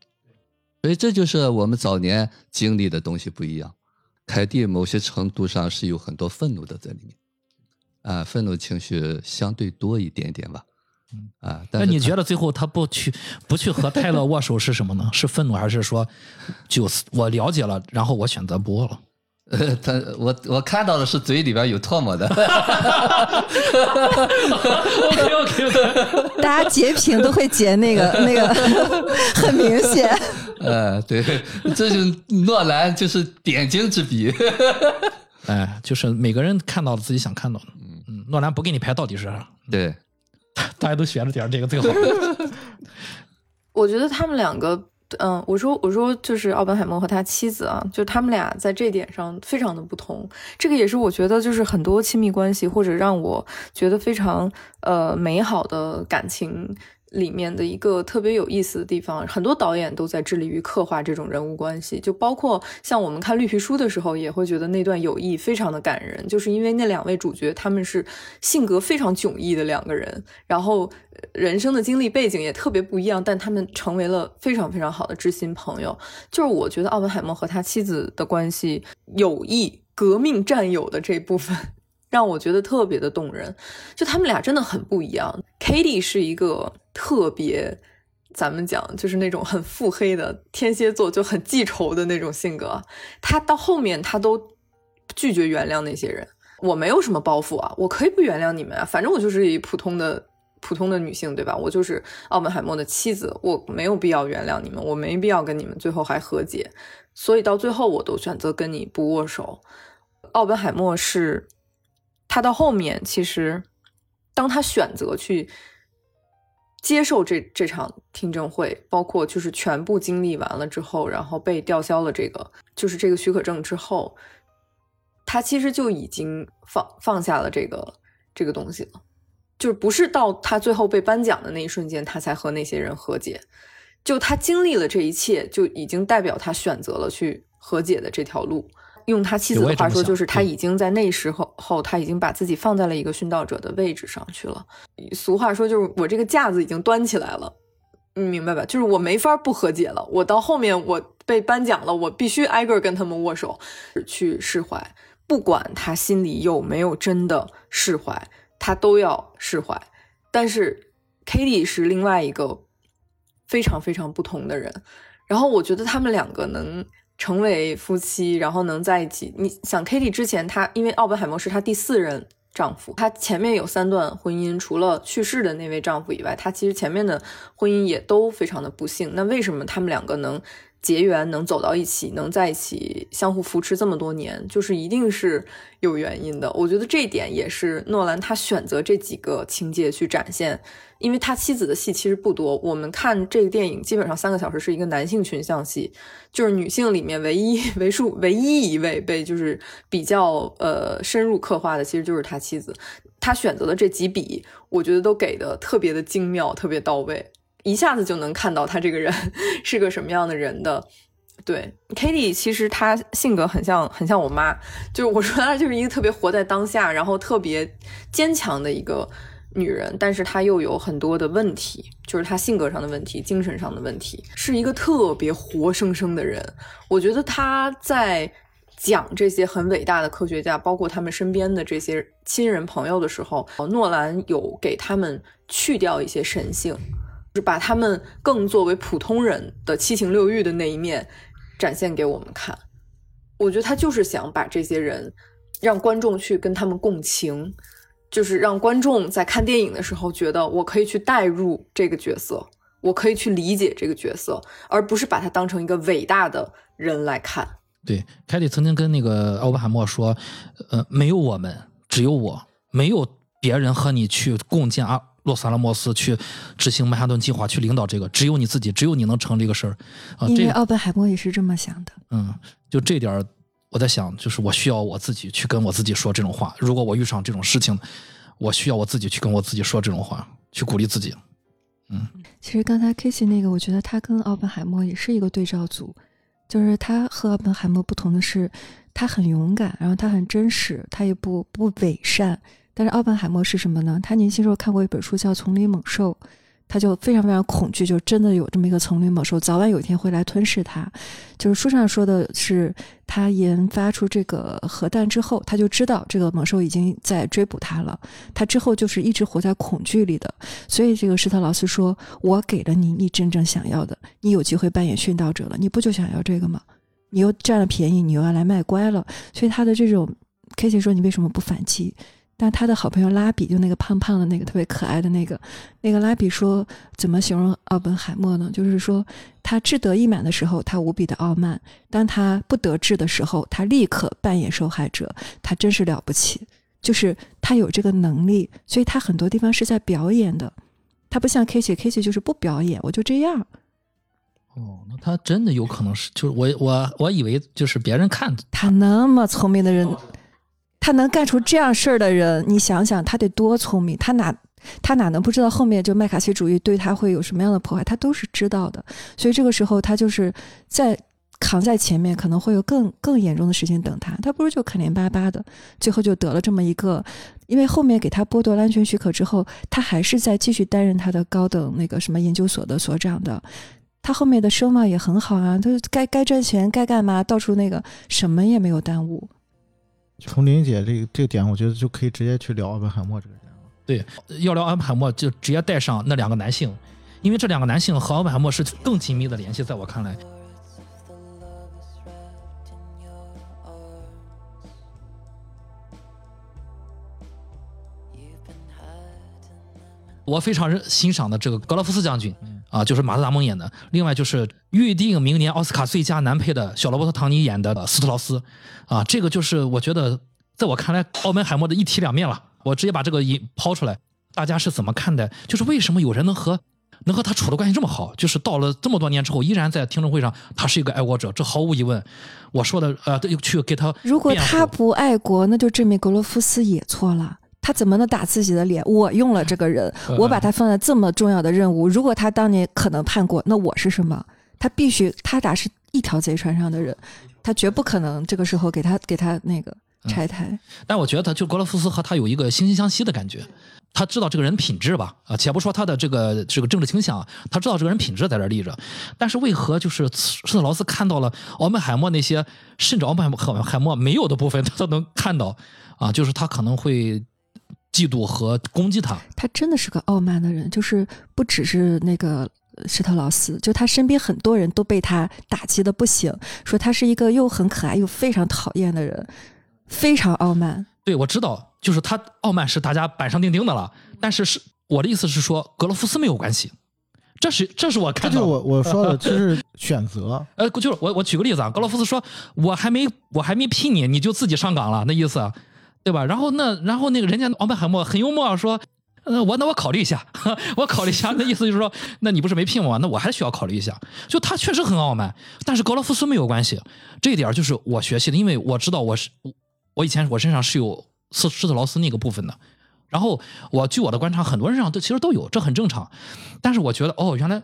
所以这就是我们早年经历的东西不一样。凯蒂某些程度上是有很多愤怒的在里面，啊，愤怒情绪相对多一点点吧，啊，但你觉得最后他不去不去和泰勒握手是什么呢？是愤怒，还是说就是我了解了，然后我选择不握了？呃，他我我看到的是嘴里边有唾沫的，OK OK OK，大家截屏都会截那个 那个，很明显。呃，对，这就是诺兰就是点睛之笔，哎，就是每个人看到了自己想看到的。嗯，诺兰不给你拍到底是啥，对，大家都学着点这个最好。我觉得他们两个，嗯，我说我说就是奥本海默和他妻子啊，就他们俩在这点上非常的不同。这个也是我觉得就是很多亲密关系或者让我觉得非常呃美好的感情里面的一个特别有意思的地方。很多导演都在致力于刻画这种人物关系，就包括像我们看《绿皮书》的时候，也会觉得那段友谊非常的感人，就是因为那两位主角他们是性格非常迥异的两个人，然后人生的经历背景也特别不一样，但他们成为了非常非常好的知心朋友。就是我觉得奥本海默和他妻子的关系，友谊、革命战友的这部分。让我觉得特别的动人，就他们俩真的很不一样。Katie 是一个特别，咱们讲就是那种很腹黑的天蝎座，就很记仇的那种性格。他到后面他都拒绝原谅那些人。我没有什么包袱啊，我可以不原谅你们啊，反正我就是一普通的普通的女性，对吧？我就是奥本海默的妻子，我没有必要原谅你们，我没必要跟你们最后还和解。所以到最后，我都选择跟你不握手。奥本海默是。他到后面，其实当他选择去接受这这场听证会，包括就是全部经历完了之后，然后被吊销了这个就是这个许可证之后，他其实就已经放放下了这个这个东西了，就是不是到他最后被颁奖的那一瞬间，他才和那些人和解，就他经历了这一切，就已经代表他选择了去和解的这条路。用他妻子的话说，就是他已经在那时候后，他已经把自己放在了一个殉道者的位置上去了。俗话说，就是我这个架子已经端起来了，你明白吧？就是我没法不和解了。我到后面我被颁奖了，我必须挨个跟他们握手，去释怀。不管他心里有没有真的释怀，他都要释怀。但是 Katie 是另外一个非常非常不同的人。然后我觉得他们两个能。成为夫妻，然后能在一起。你想，Katie 之前她因为奥本海默是她第四任丈夫，她前面有三段婚姻，除了去世的那位丈夫以外，她其实前面的婚姻也都非常的不幸。那为什么他们两个能结缘，能走到一起，能在一起相互扶持这么多年，就是一定是有原因的。我觉得这一点也是诺兰他选择这几个情节去展现。因为他妻子的戏其实不多，我们看这个电影基本上三个小时是一个男性群像戏，就是女性里面唯一为数唯一一位被就是比较呃深入刻画的，其实就是他妻子。他选择的这几笔，我觉得都给的特别的精妙，特别到位，一下子就能看到他这个人 是个什么样的人的。对 k a t i e 其实她性格很像很像我妈，就是我说她就是一个特别活在当下，然后特别坚强的一个。女人，但是她又有很多的问题，就是她性格上的问题、精神上的问题，是一个特别活生生的人。我觉得她在讲这些很伟大的科学家，包括他们身边的这些亲人朋友的时候，诺兰有给他们去掉一些神性，就是把他们更作为普通人的七情六欲的那一面展现给我们看。我觉得他就是想把这些人让观众去跟他们共情。就是让观众在看电影的时候觉得我可以去代入这个角色，我可以去理解这个角色，而不是把他当成一个伟大的人来看。对，凯蒂曾经跟那个奥本海默说：“呃，没有我们，只有我，没有别人和你去共建二洛斯阿拉莫斯，去执行曼哈顿计划，去领导这个，只有你自己，只有你能成这个事儿。”啊，因为奥本海默也是这么想的。嗯，就这点儿。我在想，就是我需要我自己去跟我自己说这种话。如果我遇上这种事情，我需要我自己去跟我自己说这种话，去鼓励自己。嗯，其实刚才 k i s s y 那个，我觉得他跟奥本海默也是一个对照组，就是他和奥本海默不同的是，他很勇敢，然后他很真实，他也不不伪善。但是奥本海默是什么呢？他年轻时候看过一本书叫《丛林猛兽》。他就非常非常恐惧，就真的有这么一个丛林猛兽，早晚有一天会来吞噬他。就是书上说的是，他研发出这个核弹之后，他就知道这个猛兽已经在追捕他了。他之后就是一直活在恐惧里的。所以这个施特劳斯说：“我给了你你真正想要的，你有机会扮演殉道者了，你不就想要这个吗？你又占了便宜，你又要来卖乖了。”所以他的这种，K K 说：“你为什么不反击？”但他的好朋友拉比，就那个胖胖的那个特别可爱的那个，那个拉比说，怎么形容奥本海默呢？就是说，他志得意满的时候，他无比的傲慢；当他不得志的时候，他立刻扮演受害者。他真是了不起，就是他有这个能力，所以他很多地方是在表演的。他不像 K 姐，K 姐就是不表演，我就这样。哦，那他真的有可能是，就是我我我以为就是别人看他那么聪明的人。他能干出这样事儿的人，你想想他得多聪明？他哪他哪能不知道后面就麦卡锡主义对他会有什么样的破坏？他都是知道的。所以这个时候他就是在扛在前面，可能会有更更严重的事情等他。他不如就可怜巴巴的，最后就得了这么一个。因为后面给他剥夺了安全许可之后，他还是在继续担任他的高等那个什么研究所的所长的。他后面的声望也很好啊，他该该赚钱该干嘛，到处那个什么也没有耽误。从玲姐这个这个点，我觉得就可以直接去聊奥本海默这个人了。对，要聊奥本海默，就直接带上那两个男性，因为这两个男性和奥本海默是更紧密的联系。在我看来，我非常欣赏的这个格拉夫斯将军。啊，就是马特·达蒙演的，另外就是预定明年奥斯卡最佳男配的小罗伯特·唐尼演的斯特劳斯，啊，这个就是我觉得在我看来，奥本海默的一体两面了。我直接把这个一抛出来，大家是怎么看待？就是为什么有人能和能和他处的关系这么好？就是到了这么多年之后，依然在听证会上，他是一个爱国者，这毫无疑问。我说的呃，去给他如果他不爱国，那就证明格罗夫斯也错了。他怎么能打自己的脸？我用了这个人，我把他放在这么重要的任务。如果他当年可能叛国，那我是什么？他必须，他打是一条贼船上的人，他绝不可能这个时候给他给他那个拆台。但我觉得他就格罗夫斯和他有一个惺惺相惜的感觉。他知道这个人品质吧？啊，且不说他的这个这个政治倾向，他知道这个人品质在这立着。但是为何就是施特劳斯看到了奥本海默那些甚至奥本海默没有的部分，他都能看到啊？就是他可能会。嫉妒和攻击他，他真的是个傲慢的人，就是不只是那个施特劳斯，就他身边很多人都被他打击的不行，说他是一个又很可爱又非常讨厌的人，非常傲慢。对，我知道，就是他傲慢是大家板上钉钉的了，但是是我的意思是说，格罗夫斯没有关系，这是这是我看到的。我我说的，就是选择。呃，就是我我举个例子啊，格罗夫斯说，我还没我还没聘你，你就自己上岗了，那意思，啊对吧？然后那然后那个人家奥本海默很幽默啊说，呃，我那我考虑一下，我考虑一下，那意思就是说，那你不是没聘我，那我还需要考虑一下。就他确实很傲慢，但是格罗夫斯没有关系，这一点就是我学习的，因为我知道我是我以前我身上是有斯施特劳斯那个部分的。然后我据我的观察，很多人身上都其实都有，这很正常。但是我觉得，哦，原来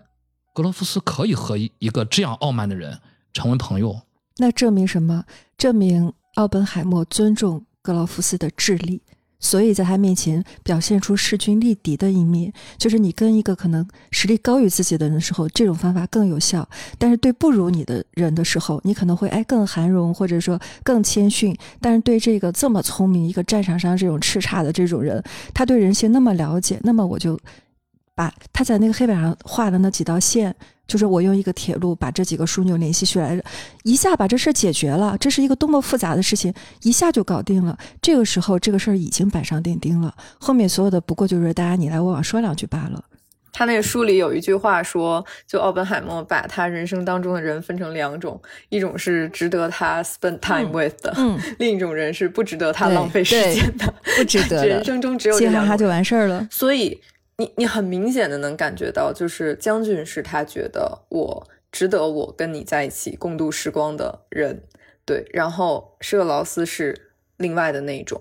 格罗夫斯可以和一一个这样傲慢的人成为朋友。那证明什么？证明奥本海默尊重格劳夫斯的智力，所以在他面前表现出势均力敌的一面。就是你跟一个可能实力高于自己的人的时候，这种方法更有效；但是对不如你的人的时候，你可能会哎更含容，或者说更谦逊。但是对这个这么聪明、一个战场上这种叱咤的这种人，他对人性那么了解，那么我就把他在那个黑板上画的那几道线。就是我用一个铁路把这几个枢纽联系起来，一下把这事儿解决了。这是一个多么复杂的事情，一下就搞定了。这个时候，这个事儿已经板上钉钉了。后面所有的不过就是大家你来我往说两句罢了。他那个书里有一句话说，就奥本海默把他人生当中的人分成两种，一种是值得他 spend time with 的，嗯，另一种人是不值得他浪费时间的，不值得的 人生中只有这两种哈哈就完事儿了。所以你你很明显的能感觉到，就是将军是他觉得我值得我跟你在一起共度时光的人，对。然后施特劳斯是另外的那一种，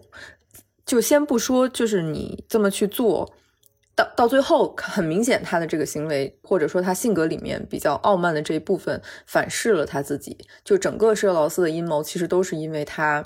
就先不说，就是你这么去做，到到最后很明显他的这个行为，或者说他性格里面比较傲慢的这一部分，反噬了他自己。就整个施特劳斯的阴谋，其实都是因为他。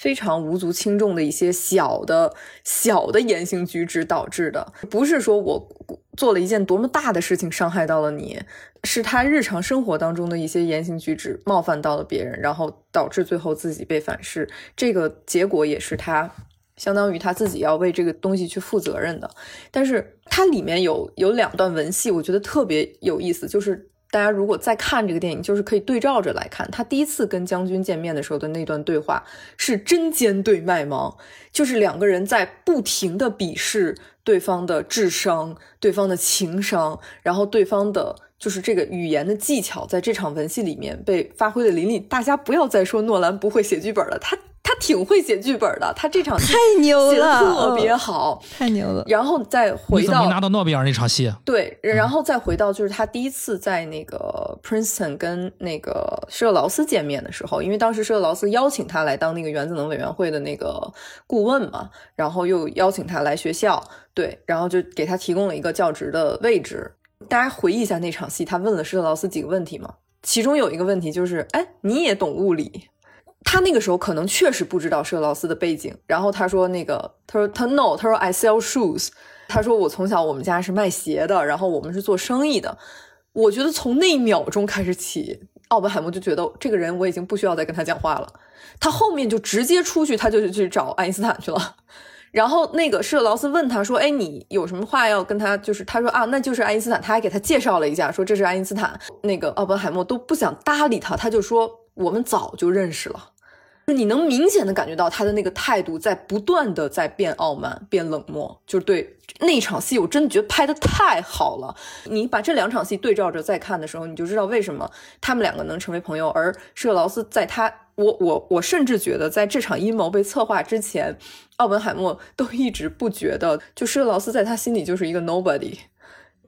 非常无足轻重的一些小的小的言行举止导致的，不是说我做了一件多么大的事情伤害到了你，是他日常生活当中的一些言行举止冒犯到了别人，然后导致最后自己被反噬，这个结果也是他相当于他自己要为这个东西去负责任的。但是它里面有有两段文戏，我觉得特别有意思，就是。大家如果再看这个电影，就是可以对照着来看。他第一次跟将军见面的时候的那段对话是针尖对麦芒，就是两个人在不停的鄙视对方的智商、对方的情商，然后对方的就是这个语言的技巧，在这场文戏里面被发挥的淋漓。大家不要再说诺兰不会写剧本了，他他挺会写剧本的，他这场戏太牛了特别好。太牛了！然后再回你怎么到没拿到诺贝尔那场戏？对，然后再回到就是他第一次在那个 Princeton 跟那个施特劳斯见面的时候，因为当时施特劳斯邀请他来当那个原子能委员会的那个顾问嘛，然后又邀请他来学校，对，然后就给他提供了一个教职的位置。大家回忆一下那场戏，他问了施特劳斯几个问题嘛，其中有一个问题就是，哎，你也懂物理？他那个时候可能确实不知道施特劳斯的背景，然后他说那个，他说他 no，他说 I sell shoes，他说我从小我们家是卖鞋的，然后我们是做生意的。我觉得从那一秒钟开始起，奥本海默就觉得这个人我已经不需要再跟他讲话了，他后面就直接出去，他就去找爱因斯坦去了。然后那个施特劳斯问他说：“哎，你有什么话要跟他？”就是他说啊，那就是爱因斯坦。他还给他介绍了一下，说这是爱因斯坦。那个奥本海默都不想搭理他，他就说我们早就认识了。你能明显的感觉到他的那个态度在不断的在变傲慢、变冷漠。就是对那场戏，我真的觉得拍的太好了。你把这两场戏对照着再看的时候，你就知道为什么他们两个能成为朋友。而施特劳斯在他，我我我甚至觉得在这场阴谋被策划之前，奥本海默都一直不觉得，就施特劳斯在他心里就是一个 nobody。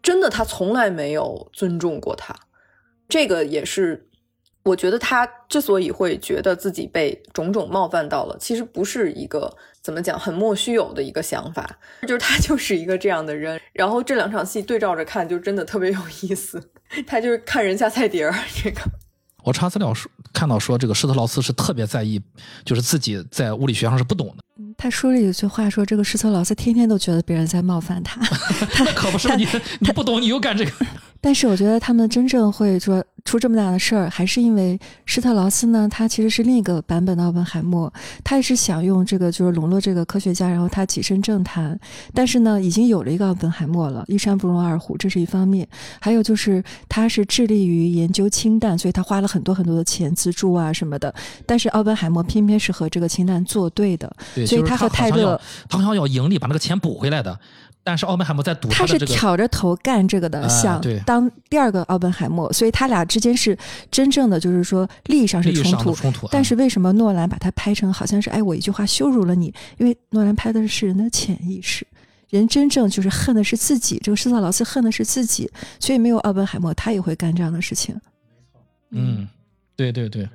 真的，他从来没有尊重过他。这个也是。我觉得他之所以会觉得自己被种种冒犯到了，其实不是一个怎么讲很莫须有的一个想法，就是他就是一个这样的人。然后这两场戏对照着看，就真的特别有意思。他就是看人下菜碟儿，这个我查资料说看到说这个施特劳斯是特别在意，就是自己在物理学上是不懂的。他书里有句话说，这个施特劳斯天天都觉得别人在冒犯他。他可不是你，你不懂，你又干这个。但是我觉得他们真正会说出这么大的事儿，还是因为施特劳斯呢，他其实是另一个版本的奥本海默，他也是想用这个就是笼络这个科学家，然后他跻身政坛。但是呢，已经有了一个奥本海默了，一山不容二虎，这是一方面。还有就是他是致力于研究氢弹，所以他花了很多很多的钱资助啊什么的。但是奥本海默偏偏是和这个氢弹作对的，对，所以他和泰勒他好像要，他好像要盈利把那个钱补回来的。但是奥本海默在赌他是挑着头干这个的，啊想对当第二个奥本海默，所以他俩之间是真正的就是说利益上是冲突。冲突，但嗯是为什么诺兰把它拍成好像是哎我一句话羞辱了你？因为诺兰拍的是人的潜意识，人真正就是恨的是自己。这个施特劳斯恨的是自己，所以没有奥本海默，他也会干这样的事情。嗯，对对对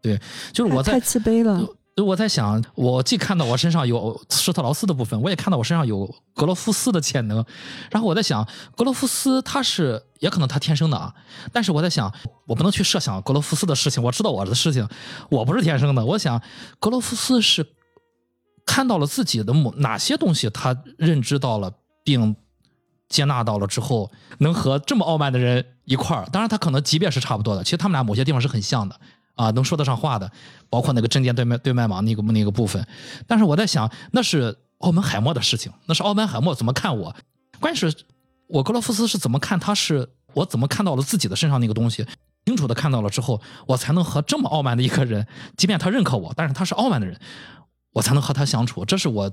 对，就是我在太自卑了。所以我在想，我既看到我身上有施特劳斯的部分，我也看到我身上有格罗夫斯的潜能。然后我在想，格罗夫斯他是也可能他天生的啊，但是我在想，我不能去设想格罗夫斯的事情，我知道我的事情，我不是天生的。我想，格罗夫斯是看到了自己的某哪些东西，他认知到了并接纳到了之后，能和这么傲慢的人一块儿。当然，他可能级别是差不多的，其实他们俩某些地方是很像的。啊，能说得上话的，包括那个针尖对麦对麦芒那个那个部分。但是我在想，那是奥本海默的事情，那是奥本海默怎么看我。关键是，我格罗夫斯是怎么看他是，我怎么看到了自己的身上那个东西，清楚的看到了之后，我才能和这么傲慢的一个人，即便他认可我，但是他是傲慢的人，我才能和他相处。这是我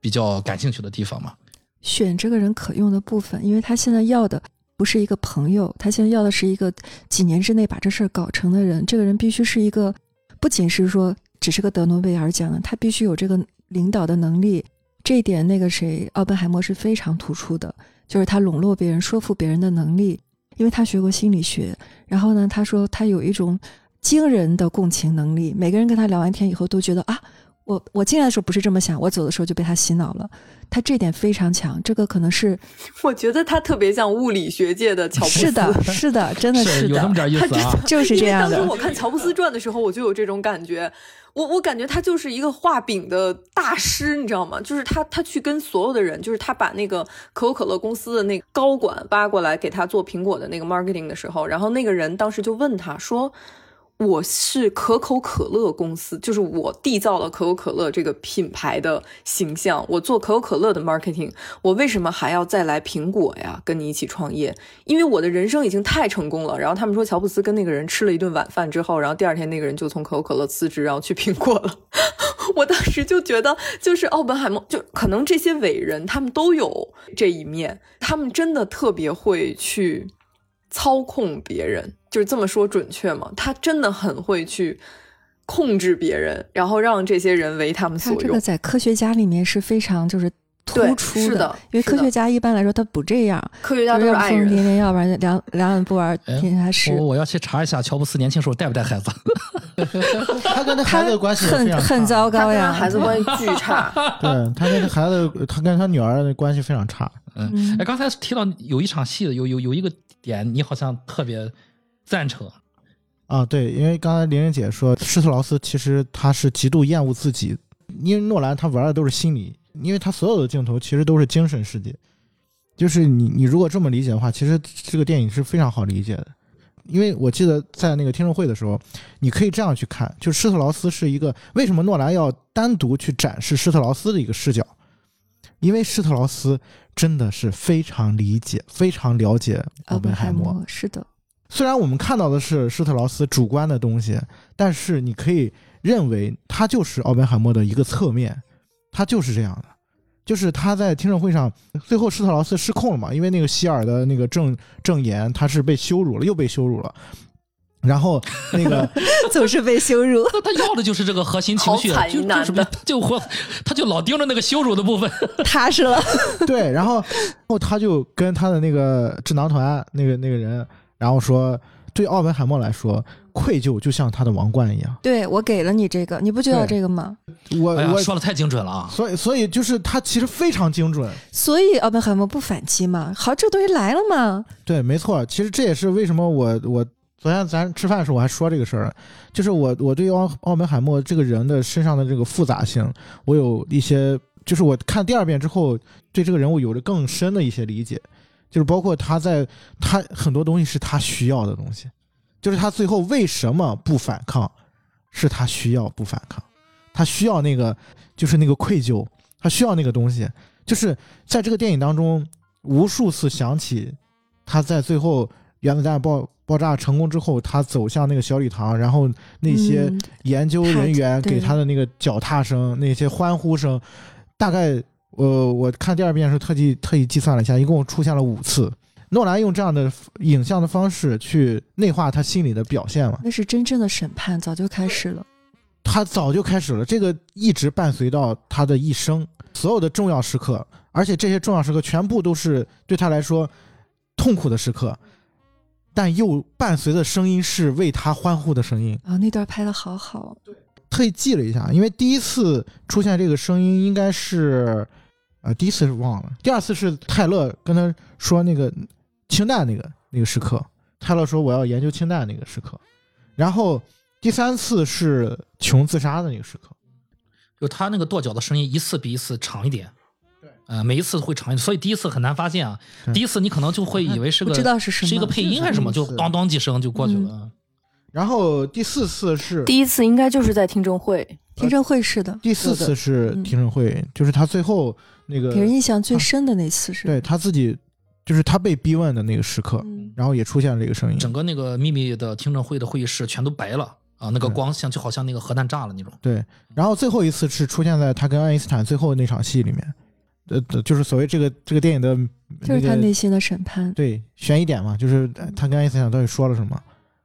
比较感兴趣的地方嘛。选这个人可用的部分，因为他现在要的不是一个朋友，他现在要的是一个几年之内把这事儿搞成的人。这个人必须是一个，不仅是说只是个得诺贝尔奖的，他必须有这个领导的能力。这一点，那个谁，奥本海默是非常突出的，就是他笼络别人、说服别人的能力。因为他学过心理学，然后呢，他说他有一种惊人的共情能力。每个人跟他聊完天以后都觉得啊，我我进来的时候不是这么想，我走的时候就被他洗脑了。他这点非常强，这个可能是 我觉得他特别像物理学界的乔布斯。是的，是的，真的是有那么的，点意思啊。就是这样的当时。我看乔布斯传的时候，我就有这种感觉。我我感觉他就是一个画饼的大师，你知道吗？就是他他去跟所有的人，就是他把那个可口可乐公司的那个高管挖过来给他做苹果的那个 marketing 的时候，然后那个人当时就问他说。我是可口可乐公司，就是我缔造了可口可乐这个品牌的形象。我做可口可乐的 marketing，我为什么还要再来苹果呀？跟你一起创业？因为我的人生已经太成功了。然后他们说，乔布斯跟那个人吃了一顿晚饭之后，然后第二天那个人就从可口可乐辞职，然后去苹果了。我当时就觉得，就是奥本海默，就可能这些伟人他们都有这一面，他们真的特别会去操控别人，就是这么说准确吗？他真的很会去控制别人，然后让这些人为他们所用他这个。在科学家里面是非常就是突出是的是的因为科学家一般来说他不这样，科学家都是要爱人，疯癫癫，要不然两两眼不玩哎天下事我。我要去查一下乔布斯年轻时候带不带孩子。他跟他孩子的关系很很糟糕呀，孩子关系巨差。对他跟他孩子，他跟他女儿的关系非常差。嗯哎，刚才提到有一场戏，有有有一个点，你好像特别赞成。啊，对，因为刚才玲玲姐说施特劳斯其实他是极度厌恶自己，因为诺兰他玩的都是心理，因为他所有的镜头其实都是精神世界。就是你你如果这么理解的话，其实这个电影是非常好理解的。因为我记得在那个听证会的时候，你可以这样去看，就施特劳斯是一个为什么诺兰要单独去展示施特劳斯的一个视角，因为施特劳斯真的是非常理解、非常了解奥奥本海。默是的，虽然我们看到的是施特劳斯主观的东西，但是你可以认为他就是奥本海默的一个侧面，他就是这样的。就是他在听证会上，最后施特劳斯失控了嘛，因为那个希尔的那个证证言，他是被羞辱了，又被羞辱了。然后那个 总是被羞辱。那他要的就是这个核心情绪，就就是一男的就活，他就老盯着那个羞辱的部分。踏实了，对，然后然后他就跟他的那个智囊团那个那个人，然后说，对奥本海默来说，愧疚就像他的王冠一样。对我给了你这个，你不就要这个吗？我哎，我说的太精准了啊！所以所以就是他其实非常精准。所以奥本海默不反击嘛，好，这东西来了嘛，对，没错，其实这也是为什么我我昨天咱吃饭的时候我还说这个事儿，就是我我对奥奥本海默这个人的身上的这个复杂性，我有一些，就是我看第二遍之后，对这个人物有着更深的一些理解，就是包括他在他很多东西是他需要的东西，就是他最后为什么不反抗，是他需要不反抗，他需要那个就是那个愧疚，他需要那个东西，就是在这个电影当中无数次想起他在最后原子弹爆爆炸成功之后，他走向那个小礼堂，然后那些嗯研究人员给他的那个脚踏声、那些欢呼声，大概我我看第二遍的时候特地特意计算了一下，一共出现了五次。诺兰用这样的影像的方式去内化他心里的表现嘛？那是真正的审判，早就开始了。他早就开始了，这个一直伴随到他的一生，所有的重要时刻，而且这些重要时刻全部都是对他来说痛苦的时刻，但又伴随的声音是为他欢呼的声音。啊、那段拍的好好，特意记了一下，因为第一次出现这个声音应该是，呃，第一次是忘了，第二次是泰勒跟他说那个氢弹那个那个时刻，泰勒说我要研究氢弹那个时刻，然后第三次是琼自杀的那个时刻，就他那个跺脚的声音一次比一次长一点。呃，每一次会长一点，所以第一次很难发现啊。第一次你可能就会以为是个不知道是什么是一个配音还是什么，就是咣当几声就过去了。然后第四次是第一次应该就是在听证会，听证会是的，第四次是嗯听证会，就是他最后那个给人印象最深的那次是。对他自己就是他被逼问的那个时刻，嗯，然后也出现了这个声音，整个那个秘密的听证会的会议室全都白了啊，那个光像就好像那个核弹炸了那种。对，然后最后一次是出现在他跟爱因斯坦最后那场戏里面，呃，就是所谓这个这个电影的、那个，就是他内心的审判。对悬疑点嘛，就是呃他跟爱因斯坦到底说了什么。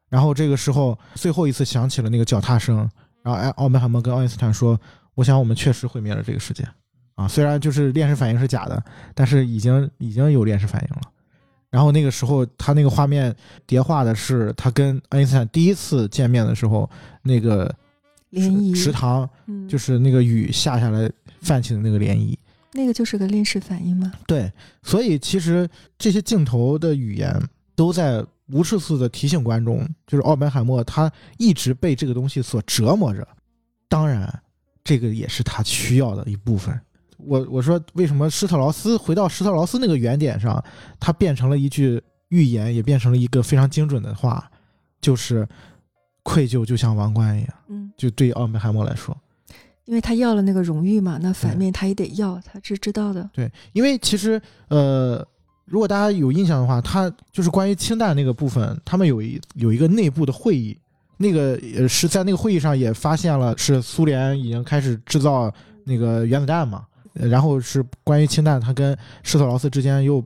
然后这个时候最后一次响起了那个脚踏声，然后爱奥本海默跟爱因斯坦说：“我想我们确实毁灭了这个世界啊，虽然就是链式反应是假的，但是已经已经有链式反应了。”然后那个时候他那个画面叠画的是他跟爱因斯坦第一次见面的时候那个涟漪池塘。嗯，就是那个雨下下来泛起的那个涟漪。那个就是个链式反应吗。对，所以其实这些镜头的语言都在无数次的提醒观众，就是奥本海默他一直被这个东西所折磨着。当然，这个也是他需要的一部分。我我说为什么施特劳斯回到施特劳斯那个原点上，他变成了一句预言，也变成了一个非常精准的话，就是愧疚就像王冠一样。嗯，就对奥本海默来说，因为他要了那个荣誉嘛，那反面他也得要，他是知道的。对，因为其实呃，如果大家有印象的话，他就是关于氢弹那个部分，他们有一有一个内部的会议，那个呃是在那个会议上也发现了，是苏联已经开始制造那个原子弹嘛，呃然后是关于氢弹，他跟施特劳斯之间又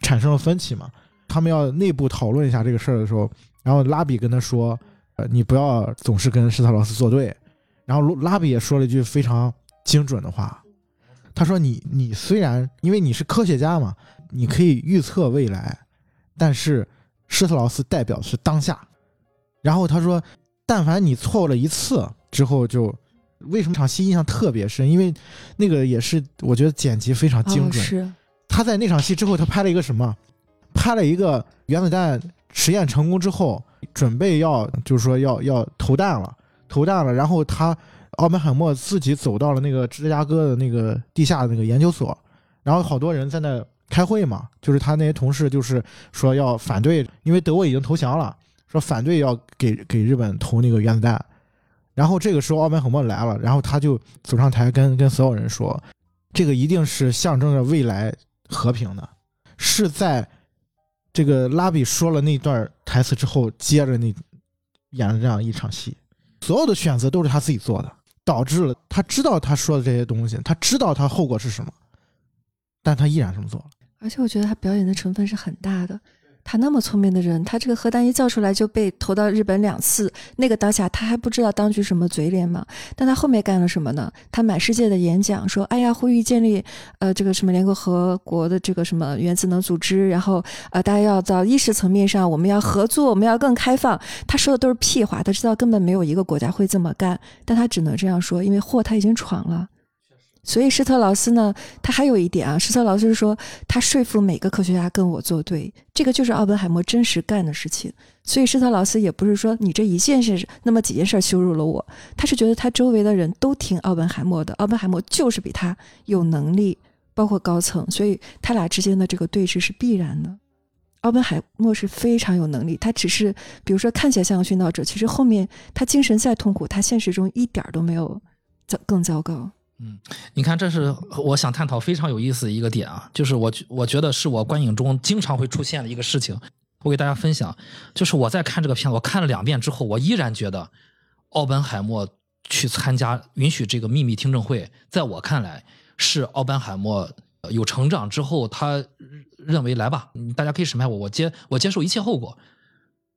产生了分歧嘛，他们要内部讨论一下这个事儿的时候，然后拉比跟他说，呃，你不要总是跟施特劳斯作对，然后拉比也说了一句非常精准的话，他说你你虽然因为你是科学家嘛，你可以预测未来，但是施特劳斯代表的是当下。然后他说，但凡你错了一次之后就，为什么场戏印象特别深？因为那个也是我觉得剪辑非常精哦，准。是他在那场戏之后，他拍了一个什么？拍了一个原子弹实验成功之后，准备要就是说要要投弹了，投弹了。然后他奥本海默自己走到了那个芝加哥的那个地下的那个研究所，然后好多人在那开会嘛，就是他那些同事就是说要反对，因为德国已经投降了，说反对要给给日本投那个原子弹。然后这个时候奥本海默来了，然后他就走上台跟跟所有人说，这个一定是象征着未来和平的，是在这个拉比说了那段台词之后，接着那演了这样一场戏，所有的选择都是他自己做的，导致了他知道他说的这些东西，他知道他后果是什么，但他依然这么做了。而且我觉得他表演的成分是很大的。他那么聪明的人，他这个核弹一造出来就被投到日本两次，那个当下他还不知道当局什么嘴脸嘛？但他后面干了什么呢？他满世界的演讲说：“哎呀，呼吁建立呃这个什么联合国的这个什么原子能组织，然后呃大家要到意识层面上，我们要合作，我们要更开放。”他说的都是屁话，他知道根本没有一个国家会这么干，但他只能这样说，因为祸他已经闯了。所以施特劳斯呢，他还有一点啊，施特劳斯说他说服每个科学家跟我作对，这个就是奥本海默真实干的事情。所以施特劳斯也不是说你这一件事那么几件事羞辱了我，他是觉得他周围的人都听奥本海默的，奥本海默就是比他有能力，包括高层，所以他俩之间的这个对峙是必然的。奥本海默是非常有能力，他只是比如说看起来像个殉道者，其实后面他精神再痛苦，他现实中一点都没有糟更糟糕。嗯你看，这是我想探讨非常有意思的一个点啊，就是我我觉得是我观影中经常会出现的一个事情。我给大家分享，就是我在看这个片子，我看了两遍之后，我依然觉得奥本海默去参加允许这个秘密听证会，在我看来是奥本海默有成长之后，他认为来吧，大家可以审判我，我接我接受一切后果。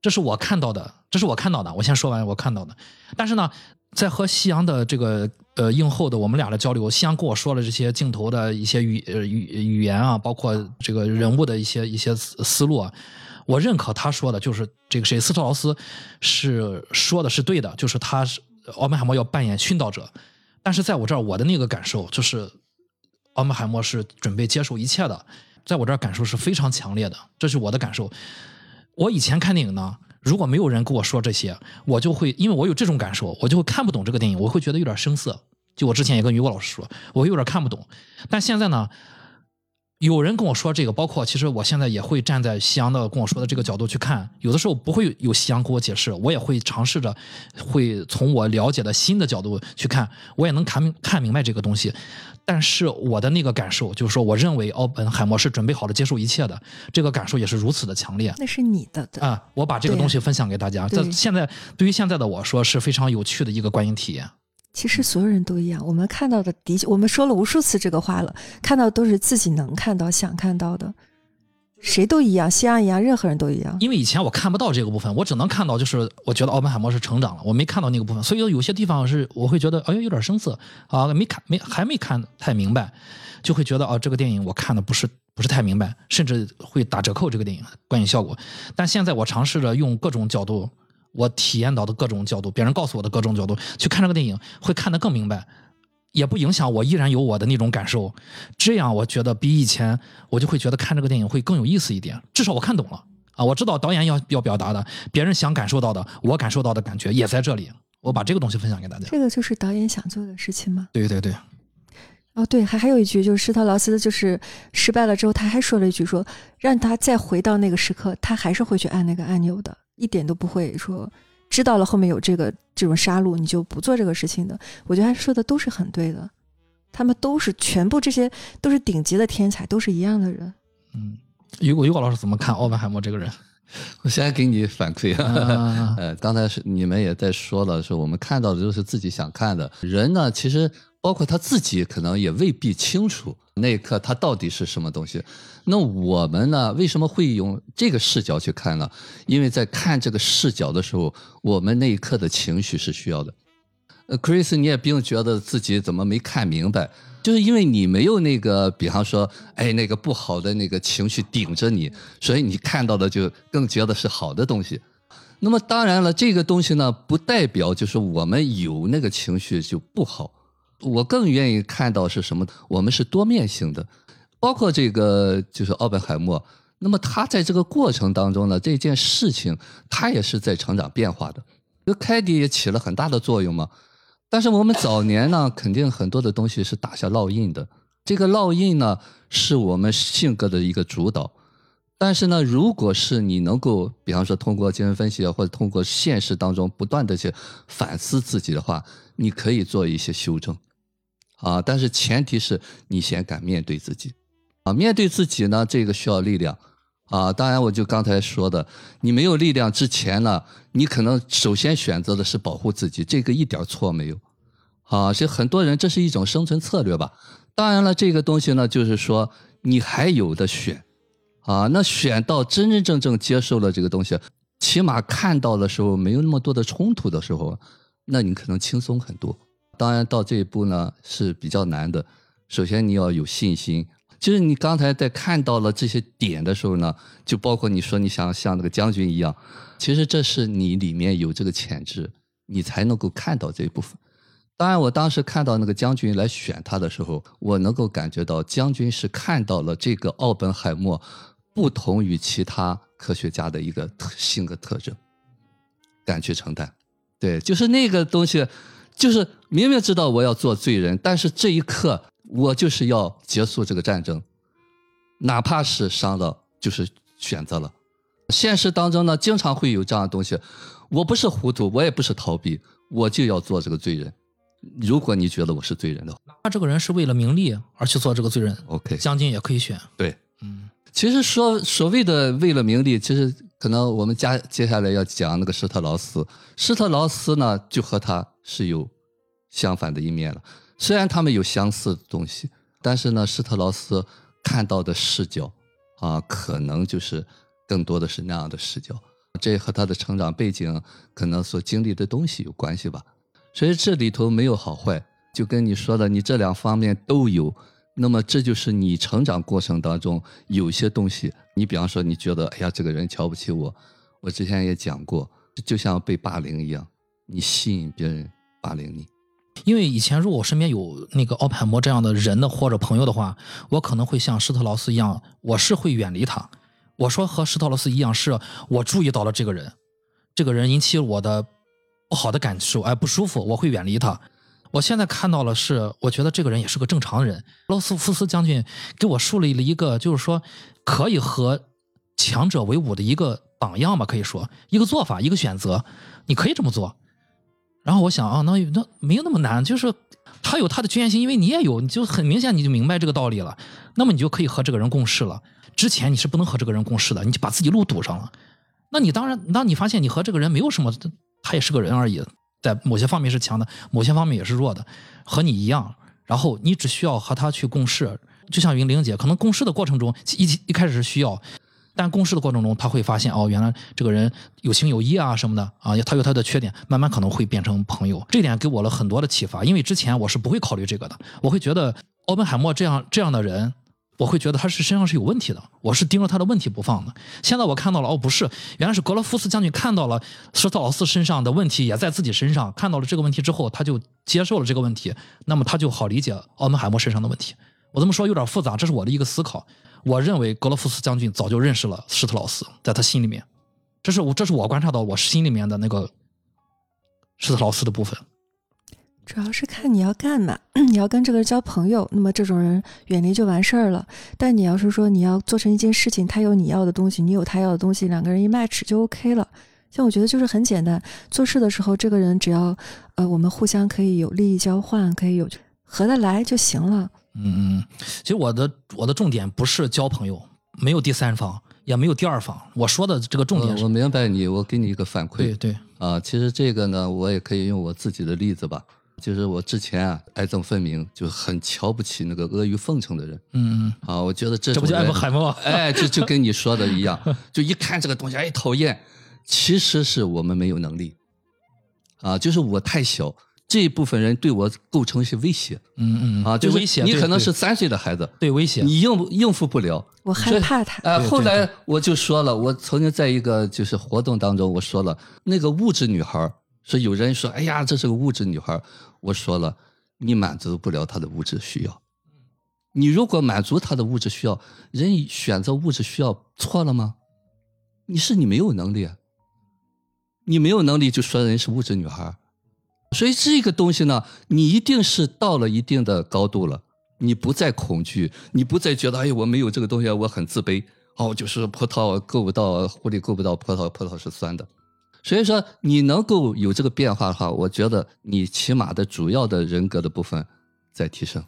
这是我看到的，这是我看到的。我先说完我看到的。但是呢，在和夕阳的这个呃映后的我们俩的交流，先跟我说了这些镜头的一些语语语言啊，包括这个人物的一些一些思路啊，我认可他说的，就是这个谁斯特劳斯是说的是对的，就是他是奥本海默要扮演殉道者。但是在我这儿，我的那个感受就是，奥本海默是准备接受一切的，在我这儿感受是非常强烈的，这是我的感受。我以前看电影呢，如果没有人跟我说这些，我就会因为我有这种感受，我就会看不懂这个电影，我会觉得有点生涩。就我之前也跟于果老师说，我有点看不懂。但现在呢，有人跟我说这个，包括其实我现在也会站在夕阳的跟我说的这个角度去看，有的时候不会有夕阳给我解释，我也会尝试着会从我了解的新的角度去看，我也能看明看明白这个东西。但是我的那个感受就是说，我认为奥本海默是准备好了接受一切的，这个感受也是如此的强烈。那是你的啊！我把这个东西分享给大家。在现在对于现在的我说是非常有趣的一个观影体验。其实所有人都一样，我们看到的的确，我们说了无数次这个话了，看到都是自己能看到、想看到的。谁都一样，西安一样，任何人都一样。因为以前我看不到这个部分，我只能看到就是我觉得奥本海默是成长了，我没看到那个部分，所以有些地方是我会觉得哎有点生涩啊，没看没还没看太明白，就会觉得哦这个电影我看的不是不是太明白，甚至会打折扣这个电影观影效果。但现在我尝试着用各种角度，我体验到的各种角度，别人告诉我的各种角度去看这个电影，会看得更明白。也不影响我，依然有我的那种感受。这样我觉得比以前，我就会觉得看这个电影会更有意思一点。至少我看懂了啊，我知道导演要要表达的，别人想感受到的，我感受到的感觉也在这里。我把这个东西分享给大家。这个就是导演想做的事情吗？对对对。哦，对，还还有一句，就是施特劳斯，就是失败了之后，他还说了一句，说让他再回到那个时刻，他还是会去按那个按钮的，一点都不会说。知道了后面有这个这种杀戮，你就不做这个事情的。我觉得他说的都是很对的，他们都是全部这些都是顶级的天才，都是一样的人。嗯，于果于果老师怎么看奥本海默这个人？我先给你反馈啊，呃，刚才是你们也在说了，说我们看到的都是自己想看的人呢，其实。包括他自己可能也未必清楚那一刻他到底是什么东西。那我们呢？为什么会用这个视角去看呢？因为在看这个视角的时候，我们那一刻的情绪是需要的。呃，Chris，你也不用觉得自己怎么没看明白，就是因为你没有那个，比方说，哎，那个不好的那个情绪顶着你，所以你看到的就更觉得是好的东西。那么当然了，这个东西呢，不代表就是我们有那个情绪就不好。我更愿意看到是什么？我们是多面性的，包括这个就是奥本海默。那么他在这个过程当中呢，这件事情他也是在成长变化的。就凯迪也起了很大的作用嘛。但是我们早年呢，肯定很多的东西是打下烙印的。这个烙印呢，是我们性格的一个主导。但是呢，如果是你能够，比方说通过精神分析或者通过现实当中不断的去反思自己的话，你可以做一些修正。啊！但是前提是你先敢面对自己，啊，面对自己呢，这个需要力量，啊，当然我就刚才说的，你没有力量之前呢，你可能首先选择的是保护自己，这个一点错没有，啊，所以很多人这是一种生存策略吧。当然了，这个东西呢，就是说你还有的选，啊，那选到真真正正接受了这个东西，起码看到的时候没有那么多的冲突的时候，那你可能轻松很多。当然，到这一步呢是比较难的。首先，你要有信心。就是你刚才在看到了这些点的时候呢，就包括你说你想像那个将军一样，其实这是你里面有这个潜质，你才能够看到这一部分。当然，我当时看到那个将军来选他的时候，我能够感觉到将军是看到了这个奥本海默不同于其他科学家的一个特性格特征，敢去承担。对，就是那个东西。就是明明知道我要做罪人，但是这一刻我就是要结束这个战争，哪怕是伤了，就是选择了。现实当中呢，经常会有这样的东西。我不是糊涂，我也不是逃避，我就要做这个罪人。如果你觉得我是罪人的话，那这个人是为了名利而去做这个罪人。OK，将军也可以选。对，嗯，其实说所谓的为了名利，其实。可能我们家接下来要讲那个施特劳斯，施特劳斯呢就和他是有相反的一面了。虽然他们有相似的东西但是呢，施特劳斯看到的视角啊，可能就是更多的是那样的视角。这和他的成长背景可能所经历的东西有关系吧。所以这里头没有好坏，就跟你说的，你这两方面都有。那么这就是你成长过程当中有些东西，你比方说你觉得，哎呀，这个人瞧不起我。我之前也讲过，就像被霸凌一样，你吸引别人霸凌你。因为以前如果我身边有那个奥本海默这样的人的或者朋友的话，我可能会像施特劳斯一样，我是会远离他。我说和施特劳斯一样，是我注意到了这个人，这个人引起我的不好的感受，哎，不舒服，我会远离他。我现在看到了是，我觉得这个人也是个正常人。罗斯福斯将军给我树立了一个，就是说可以和强者为伍的一个榜样吧，可以说一个做法，一个选择，你可以这么做。然后我想啊，那那没有那么难，就是他有他的局限性，因为你也有，你就很明显你就明白这个道理了。那么你就可以和这个人共事了。之前你是不能和这个人共事的，你就把自己路堵上了。那你当然，当你发现你和这个人没有什么，他也是个人而已。在某些方面是强的，某些方面也是弱的，和你一样。然后你只需要和他去共事，就像云玲姐，可能共事的过程中一一开始是需要，但共事的过程中他会发现哦，原来这个人有情有义啊什么的啊，他有他的缺点，慢慢可能会变成朋友。这点给我了很多的启发，因为之前我是不会考虑这个的，我会觉得奥本海默这样这样的人。我会觉得他是身上是有问题的，我是盯着他的问题不放的。现在我看到了，哦，不是，原来是格罗夫斯将军看到了施特劳斯身上的问题也在自己身上，看到了这个问题之后，他就接受了这个问题，那么他就好理解奥本海默身上的问题。我这么说有点复杂，这是我的一个思考。我认为格罗夫斯将军早就认识了施特劳斯，在他心里面，这是我这是我观察到我心里面的那个施特劳斯的部分。主要是看你要干嘛，你要跟这个人交朋友，那么这种人远离就完事儿了。但你要是说你要做成一件事情，他有你要的东西，你有他要的东西，两个人一 match 就 OK 了。像我觉得就是很简单，做事的时候，这个人只要呃我们互相可以有利益交换，可以有合得来就行了。嗯嗯，其实我的我的重点不是交朋友，没有第三方，也没有第二方。我说的这个重点是，我明白你，我给你一个反馈。对对啊，其实这个呢，我也可以用我自己的例子吧。就是我之前啊，爱憎分明，就很瞧不起那个阿谀奉承的人。嗯啊，我觉得这这不就爱不海默？哎，就就跟你说的一样，就一看这个东西，哎，讨厌。其实是我们没有能力，啊，就是我太小，这一部分人对我构成一些威胁。嗯嗯啊，就威胁你可能是三岁的孩子，对威胁，你应应付不了。我害怕他。哎，后来我就说了，我曾经在一个就是活动当中，我说了，那个物质女孩。说有人说，哎呀，这是个物质女孩。我说了，你满足不了她的物质需要。你如果满足她的物质需要，人选择物质需要错了吗？你是你没有能力，你没有能力就说人是物质女孩。所以这个东西呢，你一定是到了一定的高度了，你不再恐惧，你不再觉得，哎，我没有这个东西，我很自卑。哦，就是葡萄够不到，狐狸够不到葡萄，葡萄是酸的。所以说，你能够有这个变化的话，我觉得你起码的主要的人格的部分在提升。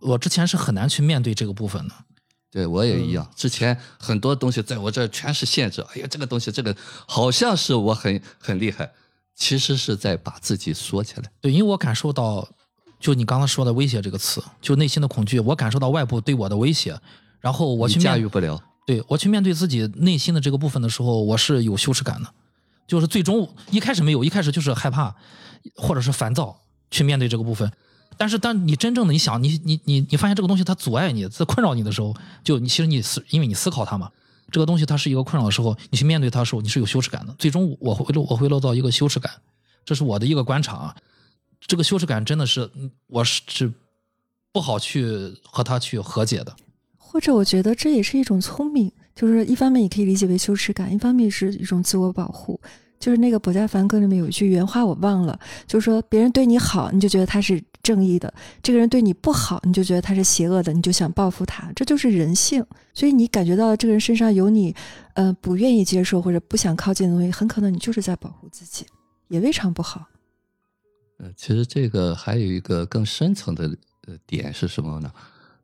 我之前是很难去面对这个部分的，对我也一样。之前很多东西在我这全是限制。哎呀，这个东西，这个好像是我很很厉害，其实是在把自己缩起来。对，因为我感受到，就你刚刚说的“威胁”这个词，就内心的恐惧，我感受到外部对我的威胁，然后我去驾驭不了。对我去面对自己内心的这个部分的时候，我是有羞耻感的。就是最终一开始没有，一开始就是害怕，或者是烦躁去面对这个部分。但是当你真正的你想你你你你发现这个东西它阻碍你、在困扰你的时候，就你其实你思因为你思考它嘛，这个东西它是一个困扰的时候，你去面对它的时候，你是有羞耻感的。最终我会落我会落到一个羞耻感，这是我的一个观察啊。这个羞耻感真的是我是是不好去和他去和解的。或者我觉得这也是一种聪明。就是一方面也可以理解为羞耻感，一方面是一种自我保护。就是那个《保加梵歌》里面有一句原话我忘了，就是说别人对你好，你就觉得他是正义的；这个人对你不好，你就觉得他是邪恶的，你就想报复他。这就是人性。所以你感觉到这个人身上有你，呃，不愿意接受或者不想靠近的东西，很可能你就是在保护自己，也未尝不好。呃，其实这个还有一个更深层的呃点是什么呢？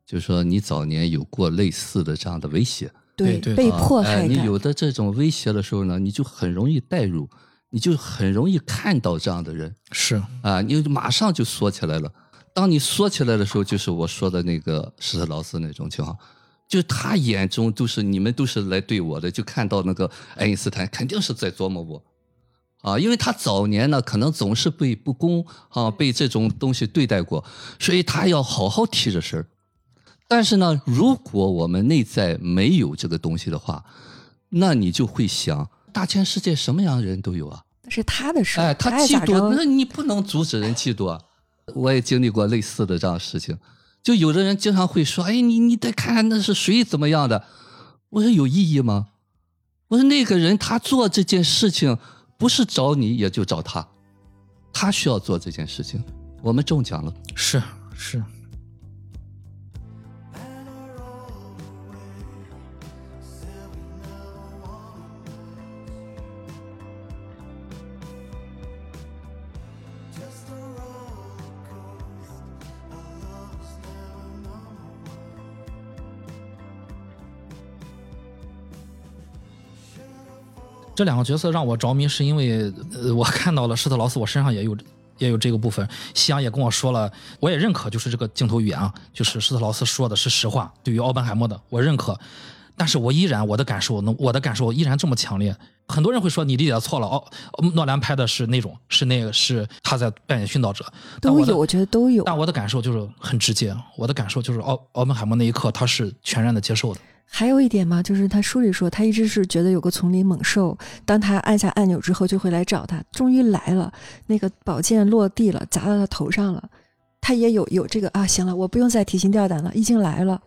就是说你早年有过类似的这样的威胁。对，被迫害你有的这种威胁的时候呢，你就很容易代入，你就很容易看到这样的人，是啊，你马上就缩起来了。当你缩起来的时候，就是我说的那个施特劳斯那种情况，就是他眼中都是你们都是来对我的，就看到那个爱因斯坦肯定是在琢磨我，啊，因为他早年呢可能总是被不公啊，被这种东西对待过，所以他要好好提这事儿。但是呢，如果我们内在没有这个东西的话，那你就会想，大千世界什么样的人都有啊。那是他的事儿，哎，他嫉妒，那你不能阻止人嫉妒啊。我也经历过类似的这样的事情，就有的人经常会说：“哎，你你得看那是谁怎么样的。”我说有意义吗？我说那个人他做这件事情不是找你也就找他，他需要做这件事情，我们中奖了。是是，这两个角色让我着迷，是因为呃，我看到了施特劳斯，我身上也有也有这个部分。夕阳也跟我说了，我也认可，就是这个镜头语言啊，就是施特劳斯说的是实话，对于奥本海默的，我认可。但是我依然我的感受，能我的感受依然这么强烈。很多人会说你理解错了，哦，诺兰拍的是那种，是那个是他在扮演殉道者，都有，我觉得都有。但我的感受就是很直接，我的感受就是奥奥本海默那一刻他是全然的接受的。还有一点嘛，就是他书里说，他一直是觉得有个丛林猛兽，当他按下按钮之后就会来找他。终于来了，那个宝剑落地了，砸到他头上了。他也有有这个啊，行了，我不用再提心吊胆了，已经来了，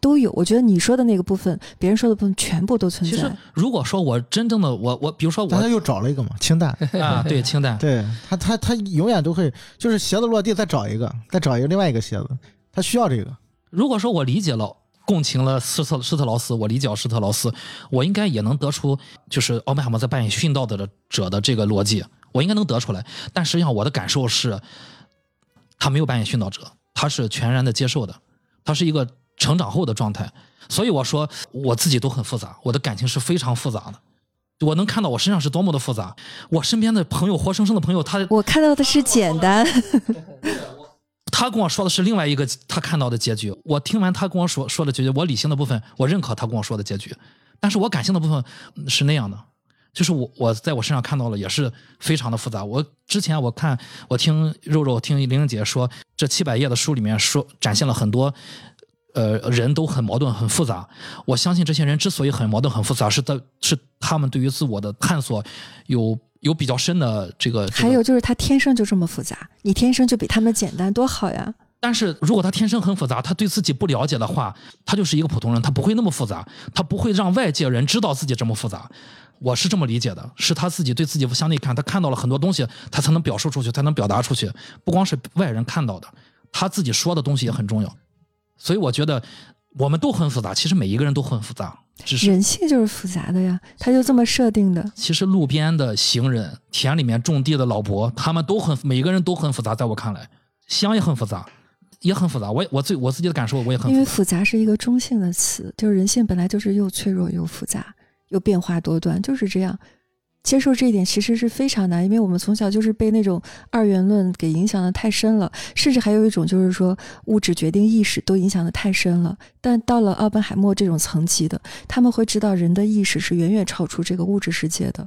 都有。我觉得你说的那个部分，别人说的部分，全部都存其实在。如果说我真正的我我，比如说我但他又找了一个嘛，氢弹。啊，对氢弹，对他，他他永远都会就是鞋子落地再找一个，再找一个另外一个鞋子，他需要这个。如果说我理解了、共情了施特施特劳斯，我理解了施特劳斯，我应该也能得出就是奥本海默在扮演殉道的者的这个逻辑，我应该能得出来。但实际上我的感受是，他没有扮演殉道者，他是全然的接受的，他是一个成长后的状态。所以我说我自己都很复杂，我的感情是非常复杂的。我能看到我身上是多么的复杂，我身边的朋友，活生生的朋友，他我看到的是简单，他跟我说的是另外一个他看到的结局。我听完他跟我说说的结局，我理性的部分我认可他跟我说的结局，但是我感性的部分是那样的，就是我我在我身上看到了也是非常的复杂。我之前我看我听肉肉听玲玲姐说，这七百页的书里面说展现了很多。呃，人都很矛盾、很复杂。我相信这些人之所以很矛盾、很复杂，是在，是他们对于自我的探索有有比较深的这个。这个还有就是他天生就这么复杂，你天生就比他们简单，多好呀！但是如果他天生很复杂，他对自己不了解的话，他就是一个普通人，他不会那么复杂，他不会让外界人知道自己这么复杂。我是这么理解的，是他自己对自己向内看，他看到了很多东西，他才能表述出去，才能表达出去，不光是外人看到的，他自己说的东西也很重要。所以我觉得我们都很复杂，其实每一个人都很复杂，只是人性就是复杂的呀，他就这么设定的。其实路边的行人、田里面种地的老伯，他们都很每个人都很复杂，在我看来，乡也很复杂，也很复杂。我也我最我自己的感受，我也很因为。复杂是一个中性的词，就是人性本来就是又脆弱又复杂，又变化多端，就是这样。接受这一点其实是非常难，因为我们从小就是被那种二元论给影响的太深了，甚至还有一种就是说物质决定意识都影响的太深了。但到了奥本海默这种层级的，他们会知道人的意识是远远超出这个物质世界的，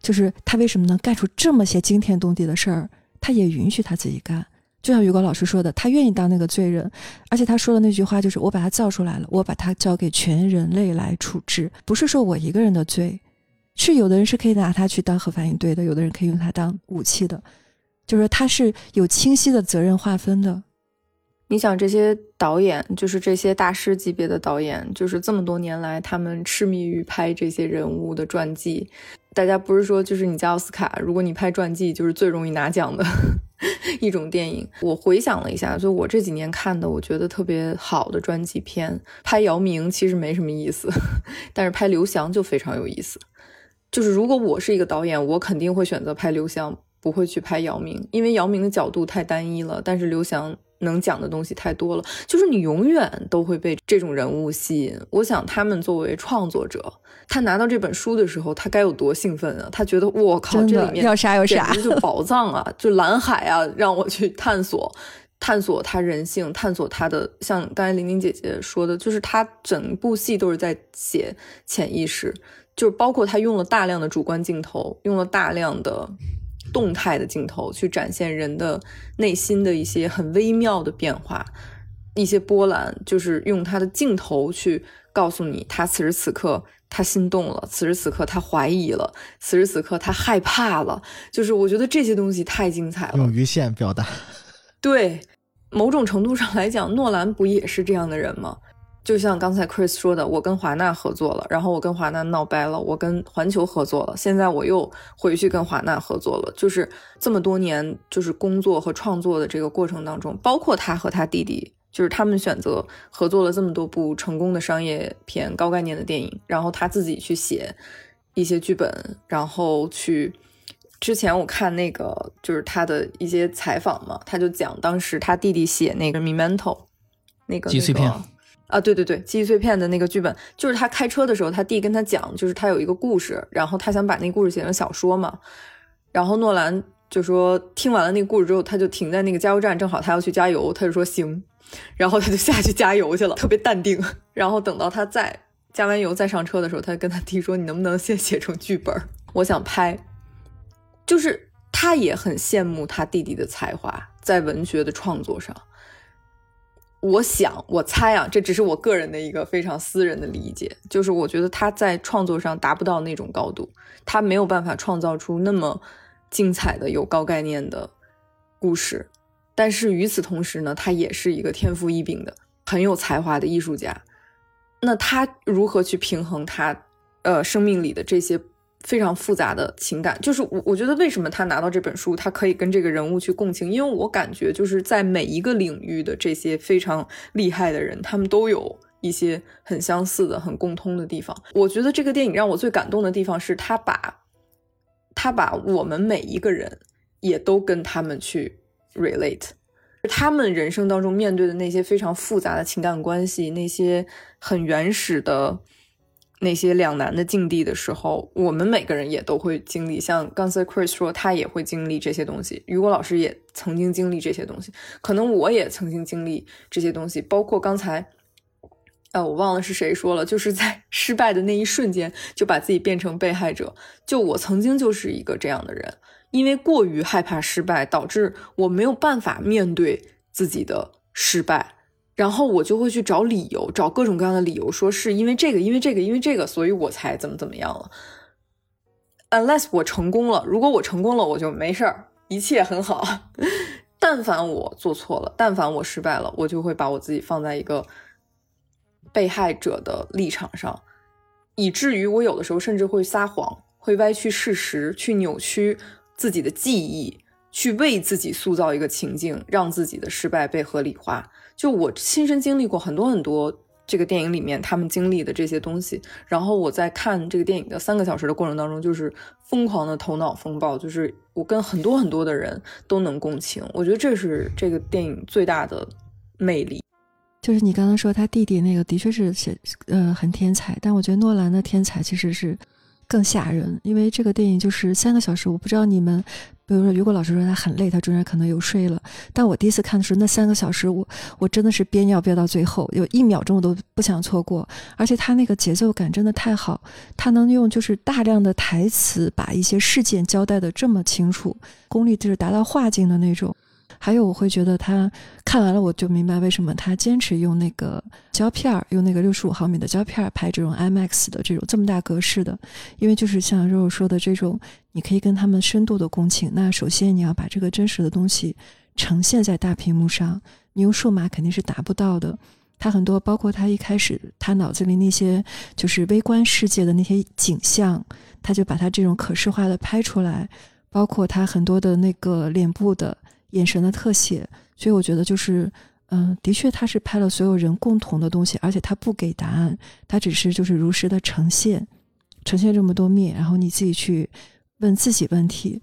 就是他为什么能干出这么些惊天动地的事儿，他也允许他自己干。就像雨果老师说的，他愿意当那个罪人，而且他说的那句话就是：“我把他造出来了，我把他交给全人类来处置，不是说我一个人的罪。”是有的人是可以拿它去当核反应堆的，有的人可以用它当武器的，就是它是有清晰的责任划分的。你想这些导演，就是这些大师级别的导演，就是这么多年来，他们痴迷于拍这些人物的传记。大家不是说，就是你在奥斯卡，如果你拍传记，就是最容易拿奖的 一种电影。我回想了一下，就我这几年看的，我觉得特别好的传记片，拍姚明其实没什么意思，但是拍刘翔就非常有意思。就是如果我是一个导演，我肯定会选择拍刘翔，不会去拍姚明，因为姚明的角度太单一了，但是刘翔能讲的东西太多了。就是你永远都会被这种人物吸引。我想他们作为创作者，他拿到这本书的时候，他该有多兴奋啊！他觉得我靠，这里面要啥有啥就 宝藏啊，就蓝海啊，让我去探索。探索他人性，探索他的，像刚才玲玲姐姐说的，就是他整部戏都是在写潜意识，就是包括他用了大量的主观镜头，用了大量的动态的镜头去展现人的内心的一些很微妙的变化，一些波澜，就是用他的镜头去告诉你，他此时此刻他心动了，此时此刻他怀疑了，此时此刻他害怕了，就是我觉得这些东西太精彩了，用鱼线表达。对，某种程度上来讲，诺兰不也是这样的人吗？就像刚才 Chris 说的，我跟华纳合作了，然后我跟华纳闹掰了，我跟环球合作了，现在我又回去跟华纳合作了。就是这么多年，就是工作和创作的这个过程当中，包括他和他弟弟，就是他们选择合作了这么多部成功的商业片、高概念的电影，然后他自己去写一些剧本，然后去。之前我看那个就是他的一些采访嘛，他就讲当时他弟弟写那个《Memento》，那个记忆碎片啊，对对对，记忆碎片的那个剧本，就是他开车的时候，他弟跟他讲，就是他有一个故事，然后他想把那个故事写成小说嘛，然后诺兰就说听完了那个故事之后，他就停在那个加油站，正好他要去加油，他就说行，然后他就下去加油去了，特别淡定，然后等到他再加完油再上车的时候，他跟他弟说：“你能不能先写成剧本？我想拍。”就是他也很羡慕他弟弟的才华，在文学的创作上。我想，我猜啊，这只是我个人的一个非常私人的理解，就是我觉得他在创作上达不到那种高度，他没有办法创造出那么精彩的、有高概念的故事。但是与此同时呢，他也是一个天赋异禀的、很有才华的艺术家。那他如何去平衡他呃生命里的这些？非常复杂的情感，就是我我觉得为什么他拿到这本书，他可以跟这个人物去共情，因为我感觉就是在每一个领域的这些非常厉害的人，他们都有一些很相似的、很共通的地方。我觉得这个电影让我最感动的地方是他把，他把我们每一个人也都跟他们去 relate，他们人生当中面对的那些非常复杂的情感关系，那些很原始的。那些两难的境地的时候，我们每个人也都会经历。像刚才 Chris 说，他也会经历这些东西。雨果老师也曾经经历这些东西，可能我也曾经经历这些东西。包括刚才，呃，我忘了是谁说了，就是在失败的那一瞬间就把自己变成被害者。就我曾经就是一个这样的人，因为过于害怕失败，导致我没有办法面对自己的失败。然后我就会去找理由，找各种各样的理由，说是因为这个，因为这个，因为这个，所以我才怎么怎么样了。Unless 我成功了，如果我成功了，我就没事儿，一切很好。但凡我做错了，但凡我失败了，我就会把我自己放在一个被害者的立场上，以至于我有的时候甚至会撒谎，会歪曲事实，去扭曲自己的记忆，去为自己塑造一个情境，让自己的失败被合理化。就我亲身经历过很多很多这个电影里面他们经历的这些东西，然后我在看这个电影的三个小时的过程当中，就是疯狂的头脑风暴，就是我跟很多很多的人都能共情，我觉得这是这个电影最大的魅力。就是你刚刚说他弟弟那个的确是是呃很天才，但我觉得诺兰的天才其实是更吓人，因为这个电影就是三个小时，我不知道你们。比如说，如果老师说他很累，他中间可能有睡了。但我第一次看的时候，那三个小时，我我真的是憋尿憋到最后，有一秒钟我都不想错过。而且他那个节奏感真的太好，他能用就是大量的台词把一些事件交代的这么清楚，功力就是达到画境的那种。还有，我会觉得他看完了，我就明白为什么他坚持用那个胶片儿用那个六十五毫米的胶片儿拍这种 IMAX 的这种这么大格式的，因为就是像肉肉说的这种，你可以跟他们深度的共情。那首先你要把这个真实的东西呈现在大屏幕上，你用数码肯定是达不到的。他很多，包括他一开始他脑子里那些就是微观世界的那些景象，他就把它这种可视化的拍出来，包括他很多的那个脸部的。眼神的特写，所以我觉得就是，嗯，的确他是拍了所有人共同的东西，而且他不给答案，他只是就是如实的呈现，呈现这么多面，然后你自己去问自己问题，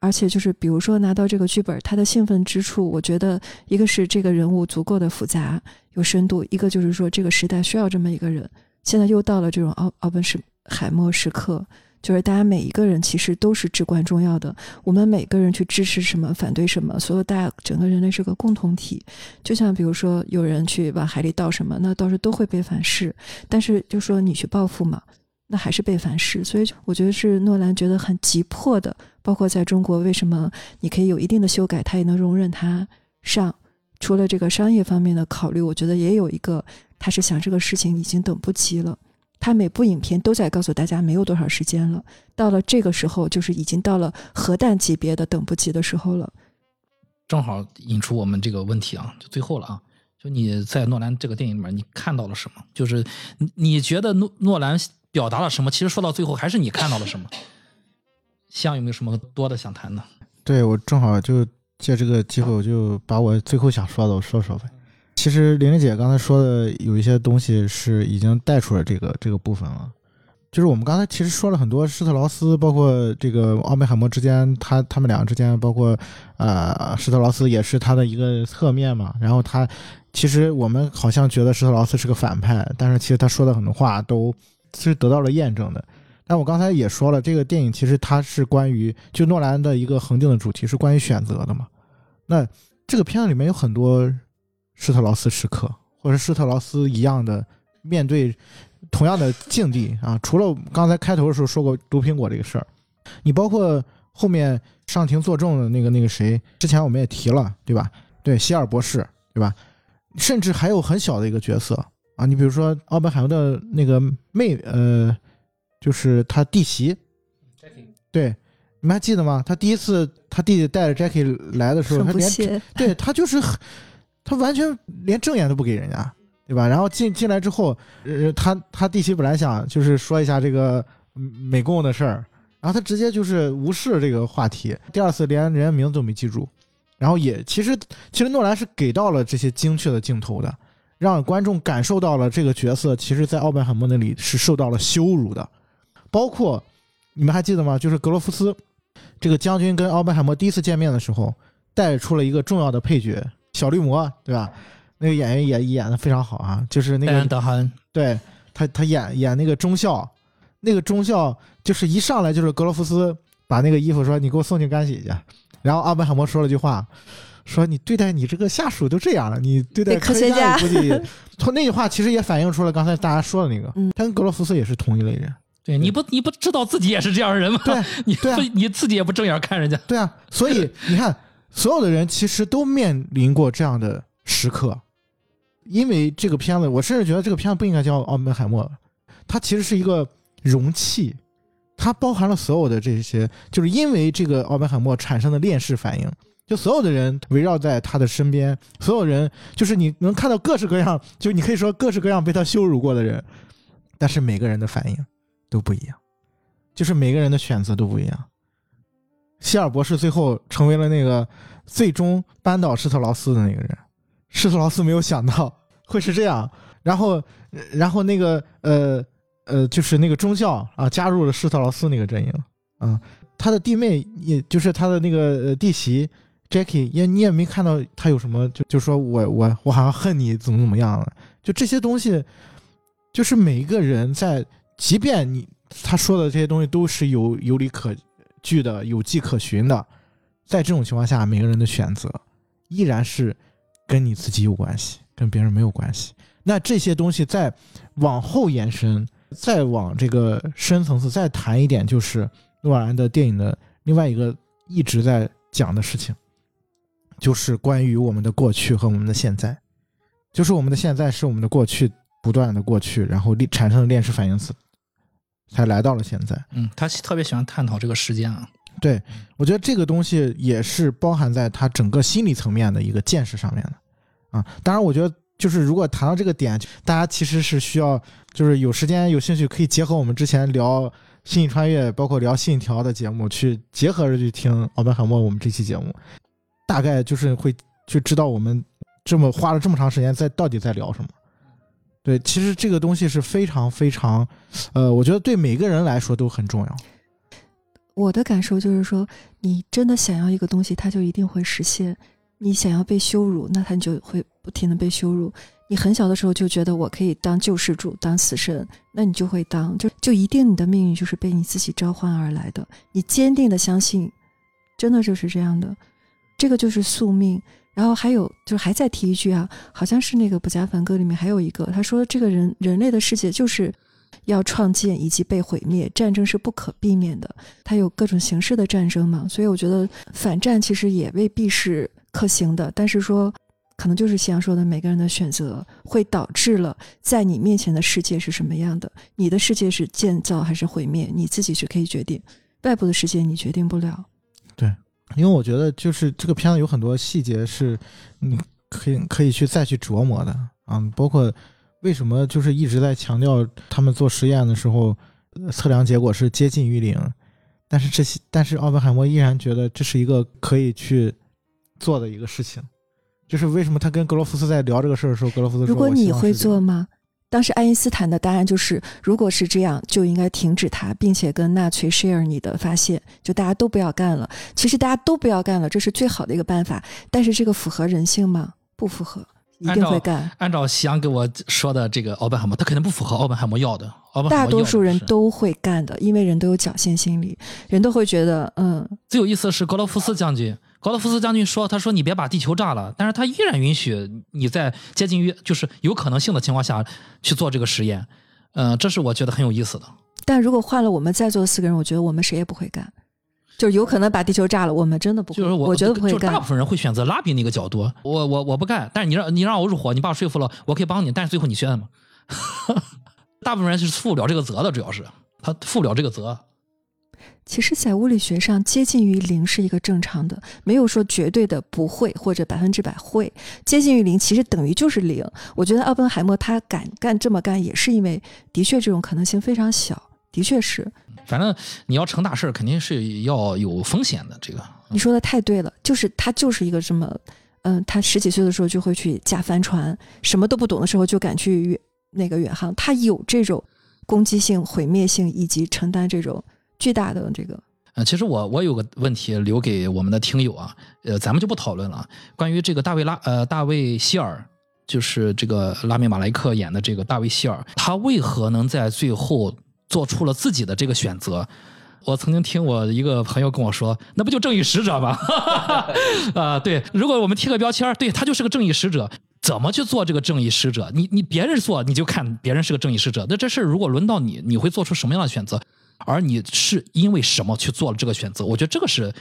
而且就是比如说拿到这个剧本，他的兴奋之处，我觉得一个是这个人物足够的复杂有深度，一个就是说这个时代需要这么一个人，现在又到了这种奥奥本是海默时刻，就是大家每一个人其实都是至关重要的。我们每个人去支持什么，反对什么，所有大家整个人类是个共同体。就像比如说有人去往海里倒什么，那倒是都会被反噬。但是就说你去报复嘛，那还是被反噬。所以我觉得是诺兰觉得很急迫的。包括在中国，为什么你可以有一定的修改，他也能容忍他上？除了这个商业方面的考虑，我觉得也有一个，他是想这个事情已经等不及了。他每部影片都在告诉大家没有多少时间了，到了这个时候，就是已经到了核弹级别的等不及的时候了。正好引出我们这个问题啊，就最后了啊，就你在诺兰这个电影里面，你看到了什么？就是你觉得诺诺兰表达了什么？其实说到最后，还是你看到了什么？像有没有什么多的想谈的？对我正好就借这个机会，我就把我最后想说的我说说呗。其实玲玲姐刚才说的有一些东西是已经带出了这个这个部分了，就是我们刚才其实说了很多施特劳斯，包括这个奥本海默之间，他他们两个之间，包括呃施特劳斯也是他的一个侧面嘛。然后他其实我们好像觉得施特劳斯是个反派，但是其实他说的很多话都是得到了验证的。但我刚才也说了，这个电影其实它是关于就诺兰的一个恒定的主题是关于选择的嘛。那这个片子里面有很多。施特劳斯时刻，或者施特劳斯一样的面对同样的境地啊！除了刚才开头的时候说过毒苹果这个事儿，你包括后面上庭作证的那个那个谁，之前我们也提了，对吧？对，希尔博士，对吧？甚至还有很小的一个角色啊，你比如说奥本海默的那个妹，呃，就是他弟媳，Jackie，对，你们还记得吗？他第一次他弟弟带着 Jackie 来的时候，他连对他就是很。他完全连正眼都不给人家，对吧？然后进进来之后，呃，他他弟媳本来想就是说一下这个美工的事儿，然后他直接就是无视这个话题。第二次连人家名字都没记住，然后也其实其实诺兰是给到了这些精确的镜头的，让观众感受到了这个角色其实在奥本海默那里是受到了羞辱的。包括你们还记得吗？就是格罗夫斯这个将军跟奥本海默第一次见面的时候，带出了一个重要的配角。小绿魔对吧？那个演员也演的非常好啊，就是那个德汉，对他他演演那个中校，那个中校就是一上来就是格罗夫斯把那个衣服说你给我送去干洗去，然后奥本海默说了句话，说你对待你这个下属都这样了，你对待科学家估计从 那句话其实也反映出了刚才大家说的那个，他跟格罗夫斯也是同一类人，对你不你不知道自己也是这样的人吗？对，你不你自己也不正眼看人家，对啊，所以 你看。所有的人其实都面临过这样的时刻，因为这个片子，我甚至觉得这个片子不应该叫《奥本海默》，它其实是一个容器，它包含了所有的这些，就是因为这个奥本海默产生的链式反应，就所有的人围绕在他的身边，所有人就是你能看到各式各样，就你可以说各式各样被他羞辱过的人，但是每个人的反应都不一样，就是每个人的选择都不一样。希尔博士最后成为了那个最终扳倒施特劳斯的那个人，施特劳斯没有想到会是这样，然后，然后那个呃呃，就是那个中校啊，加入了施特劳斯那个阵营啊，他的弟妹也就是他的那个弟媳 Jackie 也你也没看到他有什么就就说我我我好像恨你怎么怎么样了，就这些东西，就是每一个人在，即便你他说的这些东西都是有有理可。据的有迹可循的，在这种情况下，每个人的选择依然是跟你自己有关系，跟别人没有关系。那这些东西再往后延伸，再往这个深层次再谈一点，就是诺兰的电影的另外一个一直在讲的事情，就是关于我们的过去和我们的现在，就是我们的现在是我们的过去不断的过去，然后产生的链式反应词。才来到了现在。嗯，他特别喜欢探讨这个时间啊。对，我觉得这个东西也是包含在他整个心理层面的一个见识上面的。啊，当然，我觉得就是如果谈到这个点，大家其实是需要，就是有时间有兴趣可以结合我们之前聊《星际穿越》，包括聊《信条》的节目，去结合着去听奥本海默我们这期节目，大概就是会去知道我们这么花了这么长时间在到底在聊什么。对，其实这个东西是非常非常，呃，我觉得对每个人来说都很重要。我的感受就是说，你真的想要一个东西，它就一定会实现；你想要被羞辱，那它就会不停的被羞辱；你很小的时候就觉得我可以当救世主、当死神，那你就会当，就就一定你的命运就是被你自己召唤而来的。你坚定的相信，真的就是这样的，这个就是宿命。然后还有就是还再提一句啊，好像是那个《不加凡歌》里面还有一个，他说这个人人类的世界就是要创建以及被毁灭，战争是不可避免的，它有各种形式的战争嘛。所以我觉得反战其实也未必是可行的，但是说。可能就是夕阳说的，每个人的选择会导致了在你面前的世界是什么样的。你的世界是建造还是毁灭，你自己是可以决定。外部的世界你决定不了。对，因为我觉得就是这个片子有很多细节是你可以可以去再去琢磨的啊，包括为什么就是一直在强调他们做实验的时候测量结果是接近于零，但是这些但是奥本海默依然觉得这是一个可以去做的一个事情。就是为什么他跟格罗夫斯在聊这个事儿的时候，格罗夫斯说：“如果你会做吗？”当时爱因斯坦的答案就是：“如果是这样，就应该停止它，并且跟纳粹 share 你的发现，就大家都不要干了。其实大家都不要干了，这是最好的一个办法。但是这个符合人性吗？不符合，一定会干。按照夕阳给我说的这个奥本海默，他肯定不符合奥本海默要的。大多数人都会干的，因为人都有侥幸心理，人都会觉得，嗯。最有意思的是格罗夫斯将军。高德福斯将军说：“他说你别把地球炸了，但是他依然允许你在接近于就是有可能性的情况下去做这个实验。嗯，这是我觉得很有意思的。但如果换了我们在座的四个人，我觉得我们谁也不会干，就是有可能把地球炸了，我们真的不会。就是我，我觉得不会干。大部分人会选择拉比那个角度。我我我不干，但是你让你让我入伙，你把我说服了，我可以帮你。但是最后你选吗？大部分人是负不了这个责的，主要是他负不了这个责。”其实，在物理学上，接近于零是一个正常的，没有说绝对的不会或者百分之百会。接近于零，其实等于就是零。我觉得奥本海默他敢干这么干，也是因为的确这种可能性非常小，的确是。反正你要成大事儿，肯定是要有风险的。这个你说的太对了，就是他就是一个这么，嗯，他十几岁的时候就会去驾帆船，什么都不懂的时候就敢去远那个远航，他有这种攻击性、毁灭性以及承担这种。巨大的这个，呃，其实我我有个问题留给我们的听友啊，呃，咱们就不讨论了。关于这个大卫拉，呃，大卫希尔，就是这个拉米马莱克演的这个大卫希尔，他为何能在最后做出了自己的这个选择？我曾经听我一个朋友跟我说，那不就正义使者吗？啊，对，如果我们贴个标签，对他就是个正义使者，怎么去做这个正义使者？你你别人做，你就看别人是个正义使者，那这事如果轮到你，你会做出什么样的选择？而你是因为什么去做了这个选择？我觉得这个是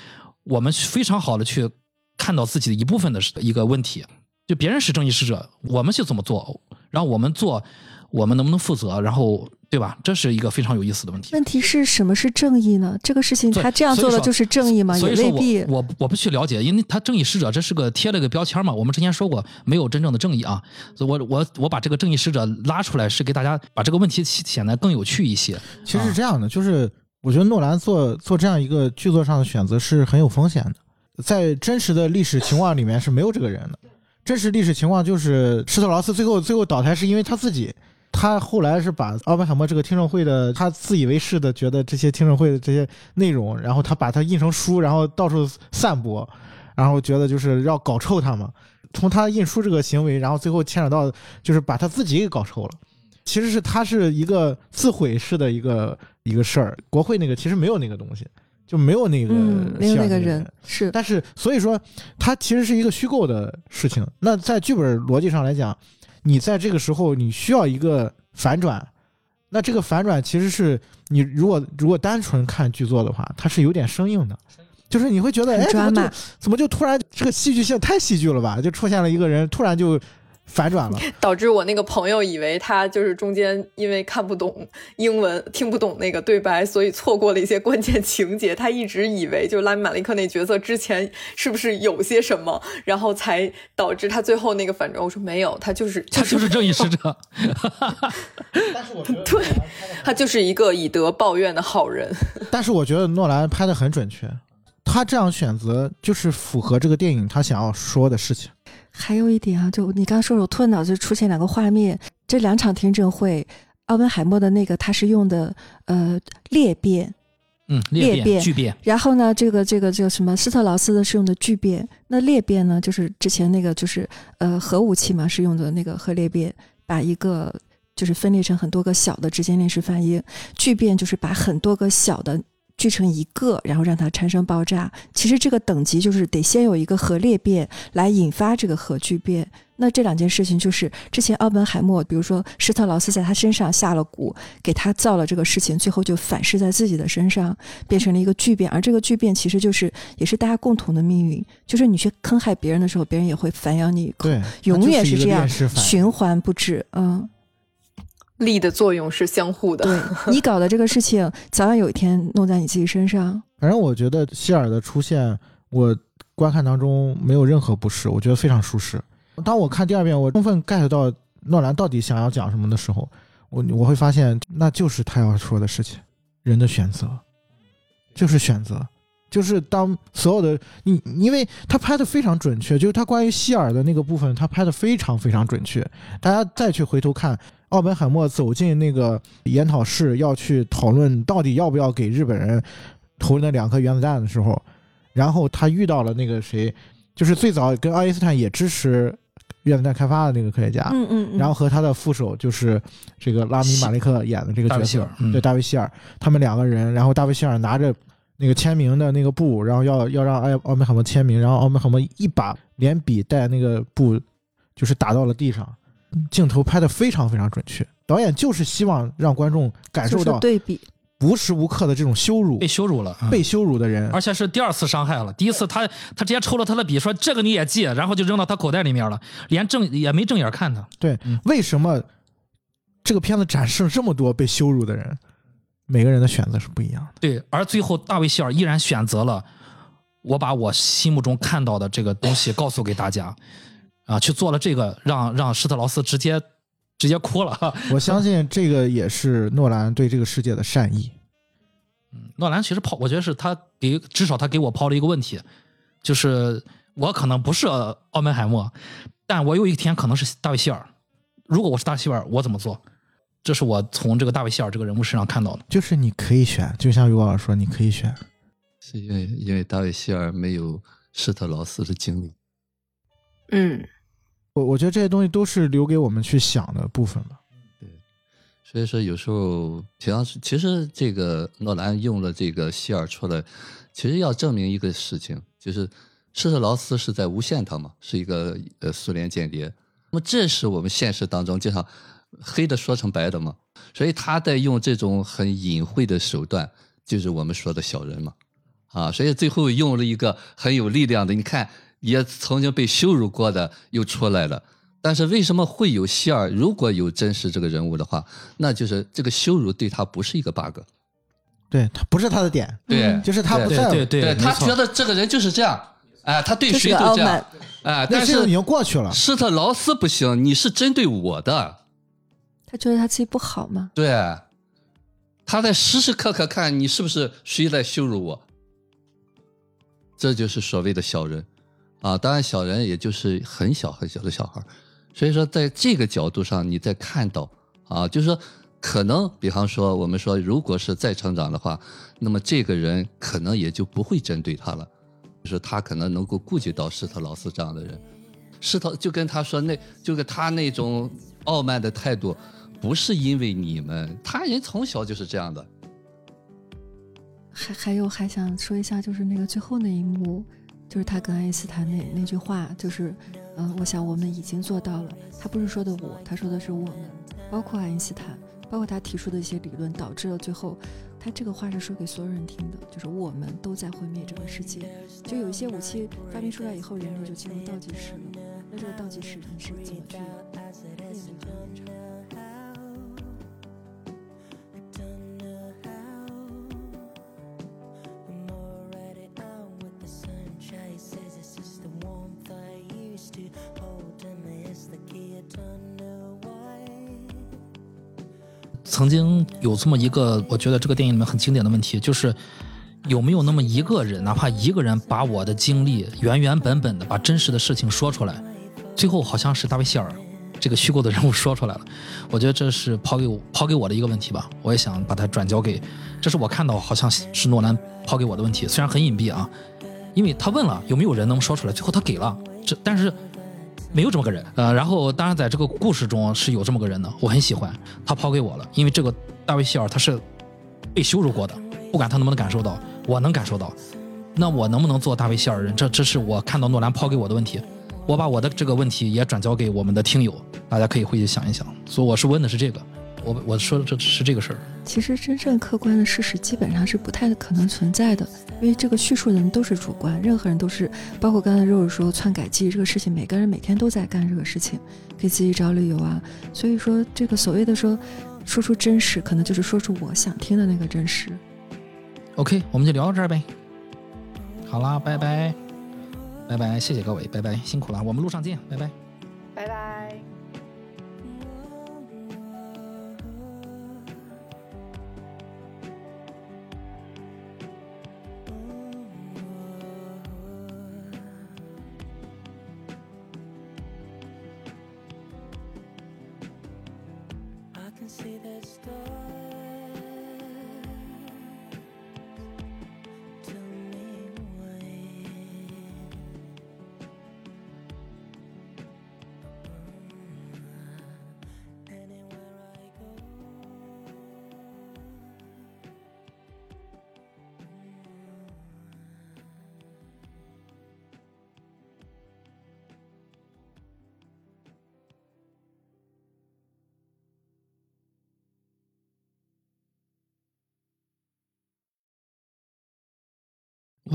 我们非常好的去看到自己的一部分的一个问题。就别人是正义使者，我们去怎么做？然后我们做，我们能不能负责？然后。对吧？这是一个非常有意思的问题。问题是什么是正义呢？这个事情他这样做的就是正义吗？也未必。我我不去了解，因为他正义使者这是个贴了个标签嘛。我们之前说过，没有真正的正义啊。所以我我我把这个正义使者拉出来，是给大家把这个问题显得更有趣一些。其实是这样的，就是我觉得诺兰做做这样一个剧作上的选择是很有风险的。在真实的历史情况里面是没有这个人的。真实历史情况就是施特劳斯最后最后倒台是因为他自己。他后来是把奥本海默这个听证会的，他自以为是的觉得这些听证会的这些内容，然后他把它印成书，然后到处散播，然后觉得就是要搞臭他嘛。从他印书这个行为，然后最后牵扯到就是把他自己给搞臭了。其实是他是一个自毁式的一个一个事儿。国会那个其实没有那个东西，就没有那个没有那个人是。但是所以说，他其实是一个虚构的事情。那在剧本逻辑上来讲。你在这个时候，你需要一个反转，那这个反转其实是你如果如果单纯看剧作的话，它是有点生硬的，就是你会觉得，哎，怎么就怎么就突然这个戏剧性太戏剧了吧？就出现了一个人突然就。反转了，导致我那个朋友以为他就是中间因为看不懂英文，听不懂那个对白，所以错过了一些关键情节。他一直以为就拉米马利克那角色之前是不是有些什么，然后才导致他最后那个反转。我说没有，他就是他就是正义使者。但是我觉得对，他就是一个以德报怨的好人。但是我觉得诺兰拍的很准确，他这样选择就是符合这个电影他想要说的事情。还有一点啊，就你刚说，我突然脑子出现两个画面，这两场听证会，奥本海默的那个他是用的呃裂变，嗯，裂变聚变，然后呢，这个这个这个什么斯特劳斯的是用的聚变，那裂变呢，就是之前那个就是呃核武器嘛，是用的那个核裂变，把一个就是分裂成很多个小的直接链式反应，聚变就是把很多个小的。聚成一个，然后让它产生爆炸。其实这个等级就是得先有一个核裂变来引发这个核聚变。那这两件事情就是之前奥本海默，比如说施特劳斯在他身上下了蛊，给他造了这个事情，最后就反噬在自己的身上，变成了一个聚变。而这个聚变其实就是也是大家共同的命运，就是你去坑害别人的时候，别人也会反咬你一口，永远是这样循环不止。嗯。力的作用是相互的。对 你搞的这个事情，早晚有一天弄在你自己身上。反正我觉得希尔的出现，我观看当中没有任何不适，我觉得非常舒适。当我看第二遍，我充分 get 到诺兰到底想要讲什么的时候，我我会发现，那就是他要说的事情：人的选择，就是选择，就是当所有的你，因为他拍的非常准确，就是他关于希尔的那个部分，他拍的非常非常准确。大家再去回头看。奥本海默走进那个研讨室，要去讨论到底要不要给日本人投那两颗原子弹的时候，然后他遇到了那个谁，就是最早跟爱因斯坦也支持原子弹开发的那个科学家，嗯嗯，然后和他的副手就是这个拉米马利克演的这个角色，对，大卫希尔，他们两个人，然后大卫希尔拿着那个签名的那个布，然后要要让奥奥本海默签名，然后奥本海默一把连笔带那个布，就是打到了地上。镜头拍的非常非常准确，导演就是希望让观众感受到对比，无时无刻的这种羞辱，被羞辱了，被羞辱的人，而且是第二次伤害了。第一次他他直接抽了他的笔，说这个你也记，然后就扔到他口袋里面了，连正也没正眼看他。对，为什么这个片子展示了这么多被羞辱的人？每个人的选择是不一样的。对，而最后大卫希尔依然选择了我把我心目中看到的这个东西告诉给大家。啊，去做了这个，让让施特劳斯直接直接哭了。我相信这个也是诺兰对这个世界的善意。嗯，诺兰其实抛，我觉得是他给至少他给我抛了一个问题，就是我可能不是奥本海默，但我有一天可能是大卫希尔。如果我是大卫希尔，我怎么做？这是我从这个大卫希尔这个人物身上看到的。就是你可以选，就像于老师说，你可以选，是因为因为大卫希尔没有施特劳斯的经历。嗯。我我觉得这些东西都是留给我们去想的部分吧。对，所以说有时候，平常其实这个诺兰用了这个希尔出来，其实要证明一个事情，就是施特劳斯是在诬陷他嘛，是一个呃苏联间谍。那么这是我们现实当中经常黑的说成白的嘛，所以他在用这种很隐晦的手段，就是我们说的小人嘛，啊，所以最后用了一个很有力量的，你看。也曾经被羞辱过的又出来了，但是为什么会有希尔？如果有真实这个人物的话，那就是这个羞辱对他不是一个 bug，对他不是他的点，对，就是他不在，对对，他觉得这个人就是这样，哎，他对谁都这样，哎，但是已经过去了。施特劳斯不行，你是针对我的，他觉得他自己不好吗？对，他在时时刻刻看你是不是谁在羞辱我，这就是所谓的小人。啊，当然，小人也就是很小很小的小孩所以说在这个角度上，你再看到啊，就是说，可能比方说，我们说，如果是再成长的话，那么这个人可能也就不会针对他了，就是他可能能够顾及到施特劳斯这样的人，施特就跟他说，那就跟他那种傲慢的态度，不是因为你们，他人从小就是这样的。还还有还想说一下，就是那个最后那一幕。就是他跟爱因斯坦那那句话，就是，嗯，我想我们已经做到了。他不是说的我，他说的是我们，包括爱因斯坦，包括他提出的一些理论，导致了最后，他这个话是说给所有人听的，就是我们都在毁灭这个世界。就有一些武器发明出来以后，人类就进入倒计时了。那这个倒计时你是怎么去曾经有这么一个，我觉得这个电影里面很经典的问题，就是有没有那么一个人，哪怕一个人把我的经历原原本本的把真实的事情说出来，最后好像是大卫希尔，这个虚构的人物说出来了。我觉得这是抛给我抛给我的一个问题吧，我也想把它转交给，这是我看到好像是诺兰抛给我的问题，虽然很隐蔽啊，因为他问了有没有人能说出来，最后他给了，这但是没有这么个人，呃，然后当然在这个故事中是有这么个人的，我很喜欢，他抛给我了，因为这个大卫希尔他是被羞辱过的，不管他能不能感受到，我能感受到，那我能不能做大卫希尔人？这这是我看到诺兰抛给我的问题，我把我的这个问题也转交给我们的听友，大家可以回去想一想。所以我是问的是这个，我我说的这是这个事儿。其实真正客观的事实基本上是不太可能存在的，因为这个叙述的人都是主观，任何人都是，包括刚才肉肉说篡改记忆这个事情，每个人每天都在干这个事情，给自己找理由啊。所以说，这个所谓的说说出真实，可能就是说出我想听的那个真实。OK，我们就聊到这儿呗。好啦，拜拜，拜拜，谢谢各位，拜拜，辛苦了，我们路上见，拜拜。拜拜。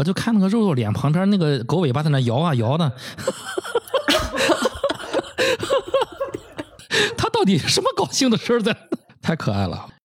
我就看那个肉肉脸旁边那个狗尾巴在那摇啊摇的，他到底什么高兴的事儿在？太可爱了。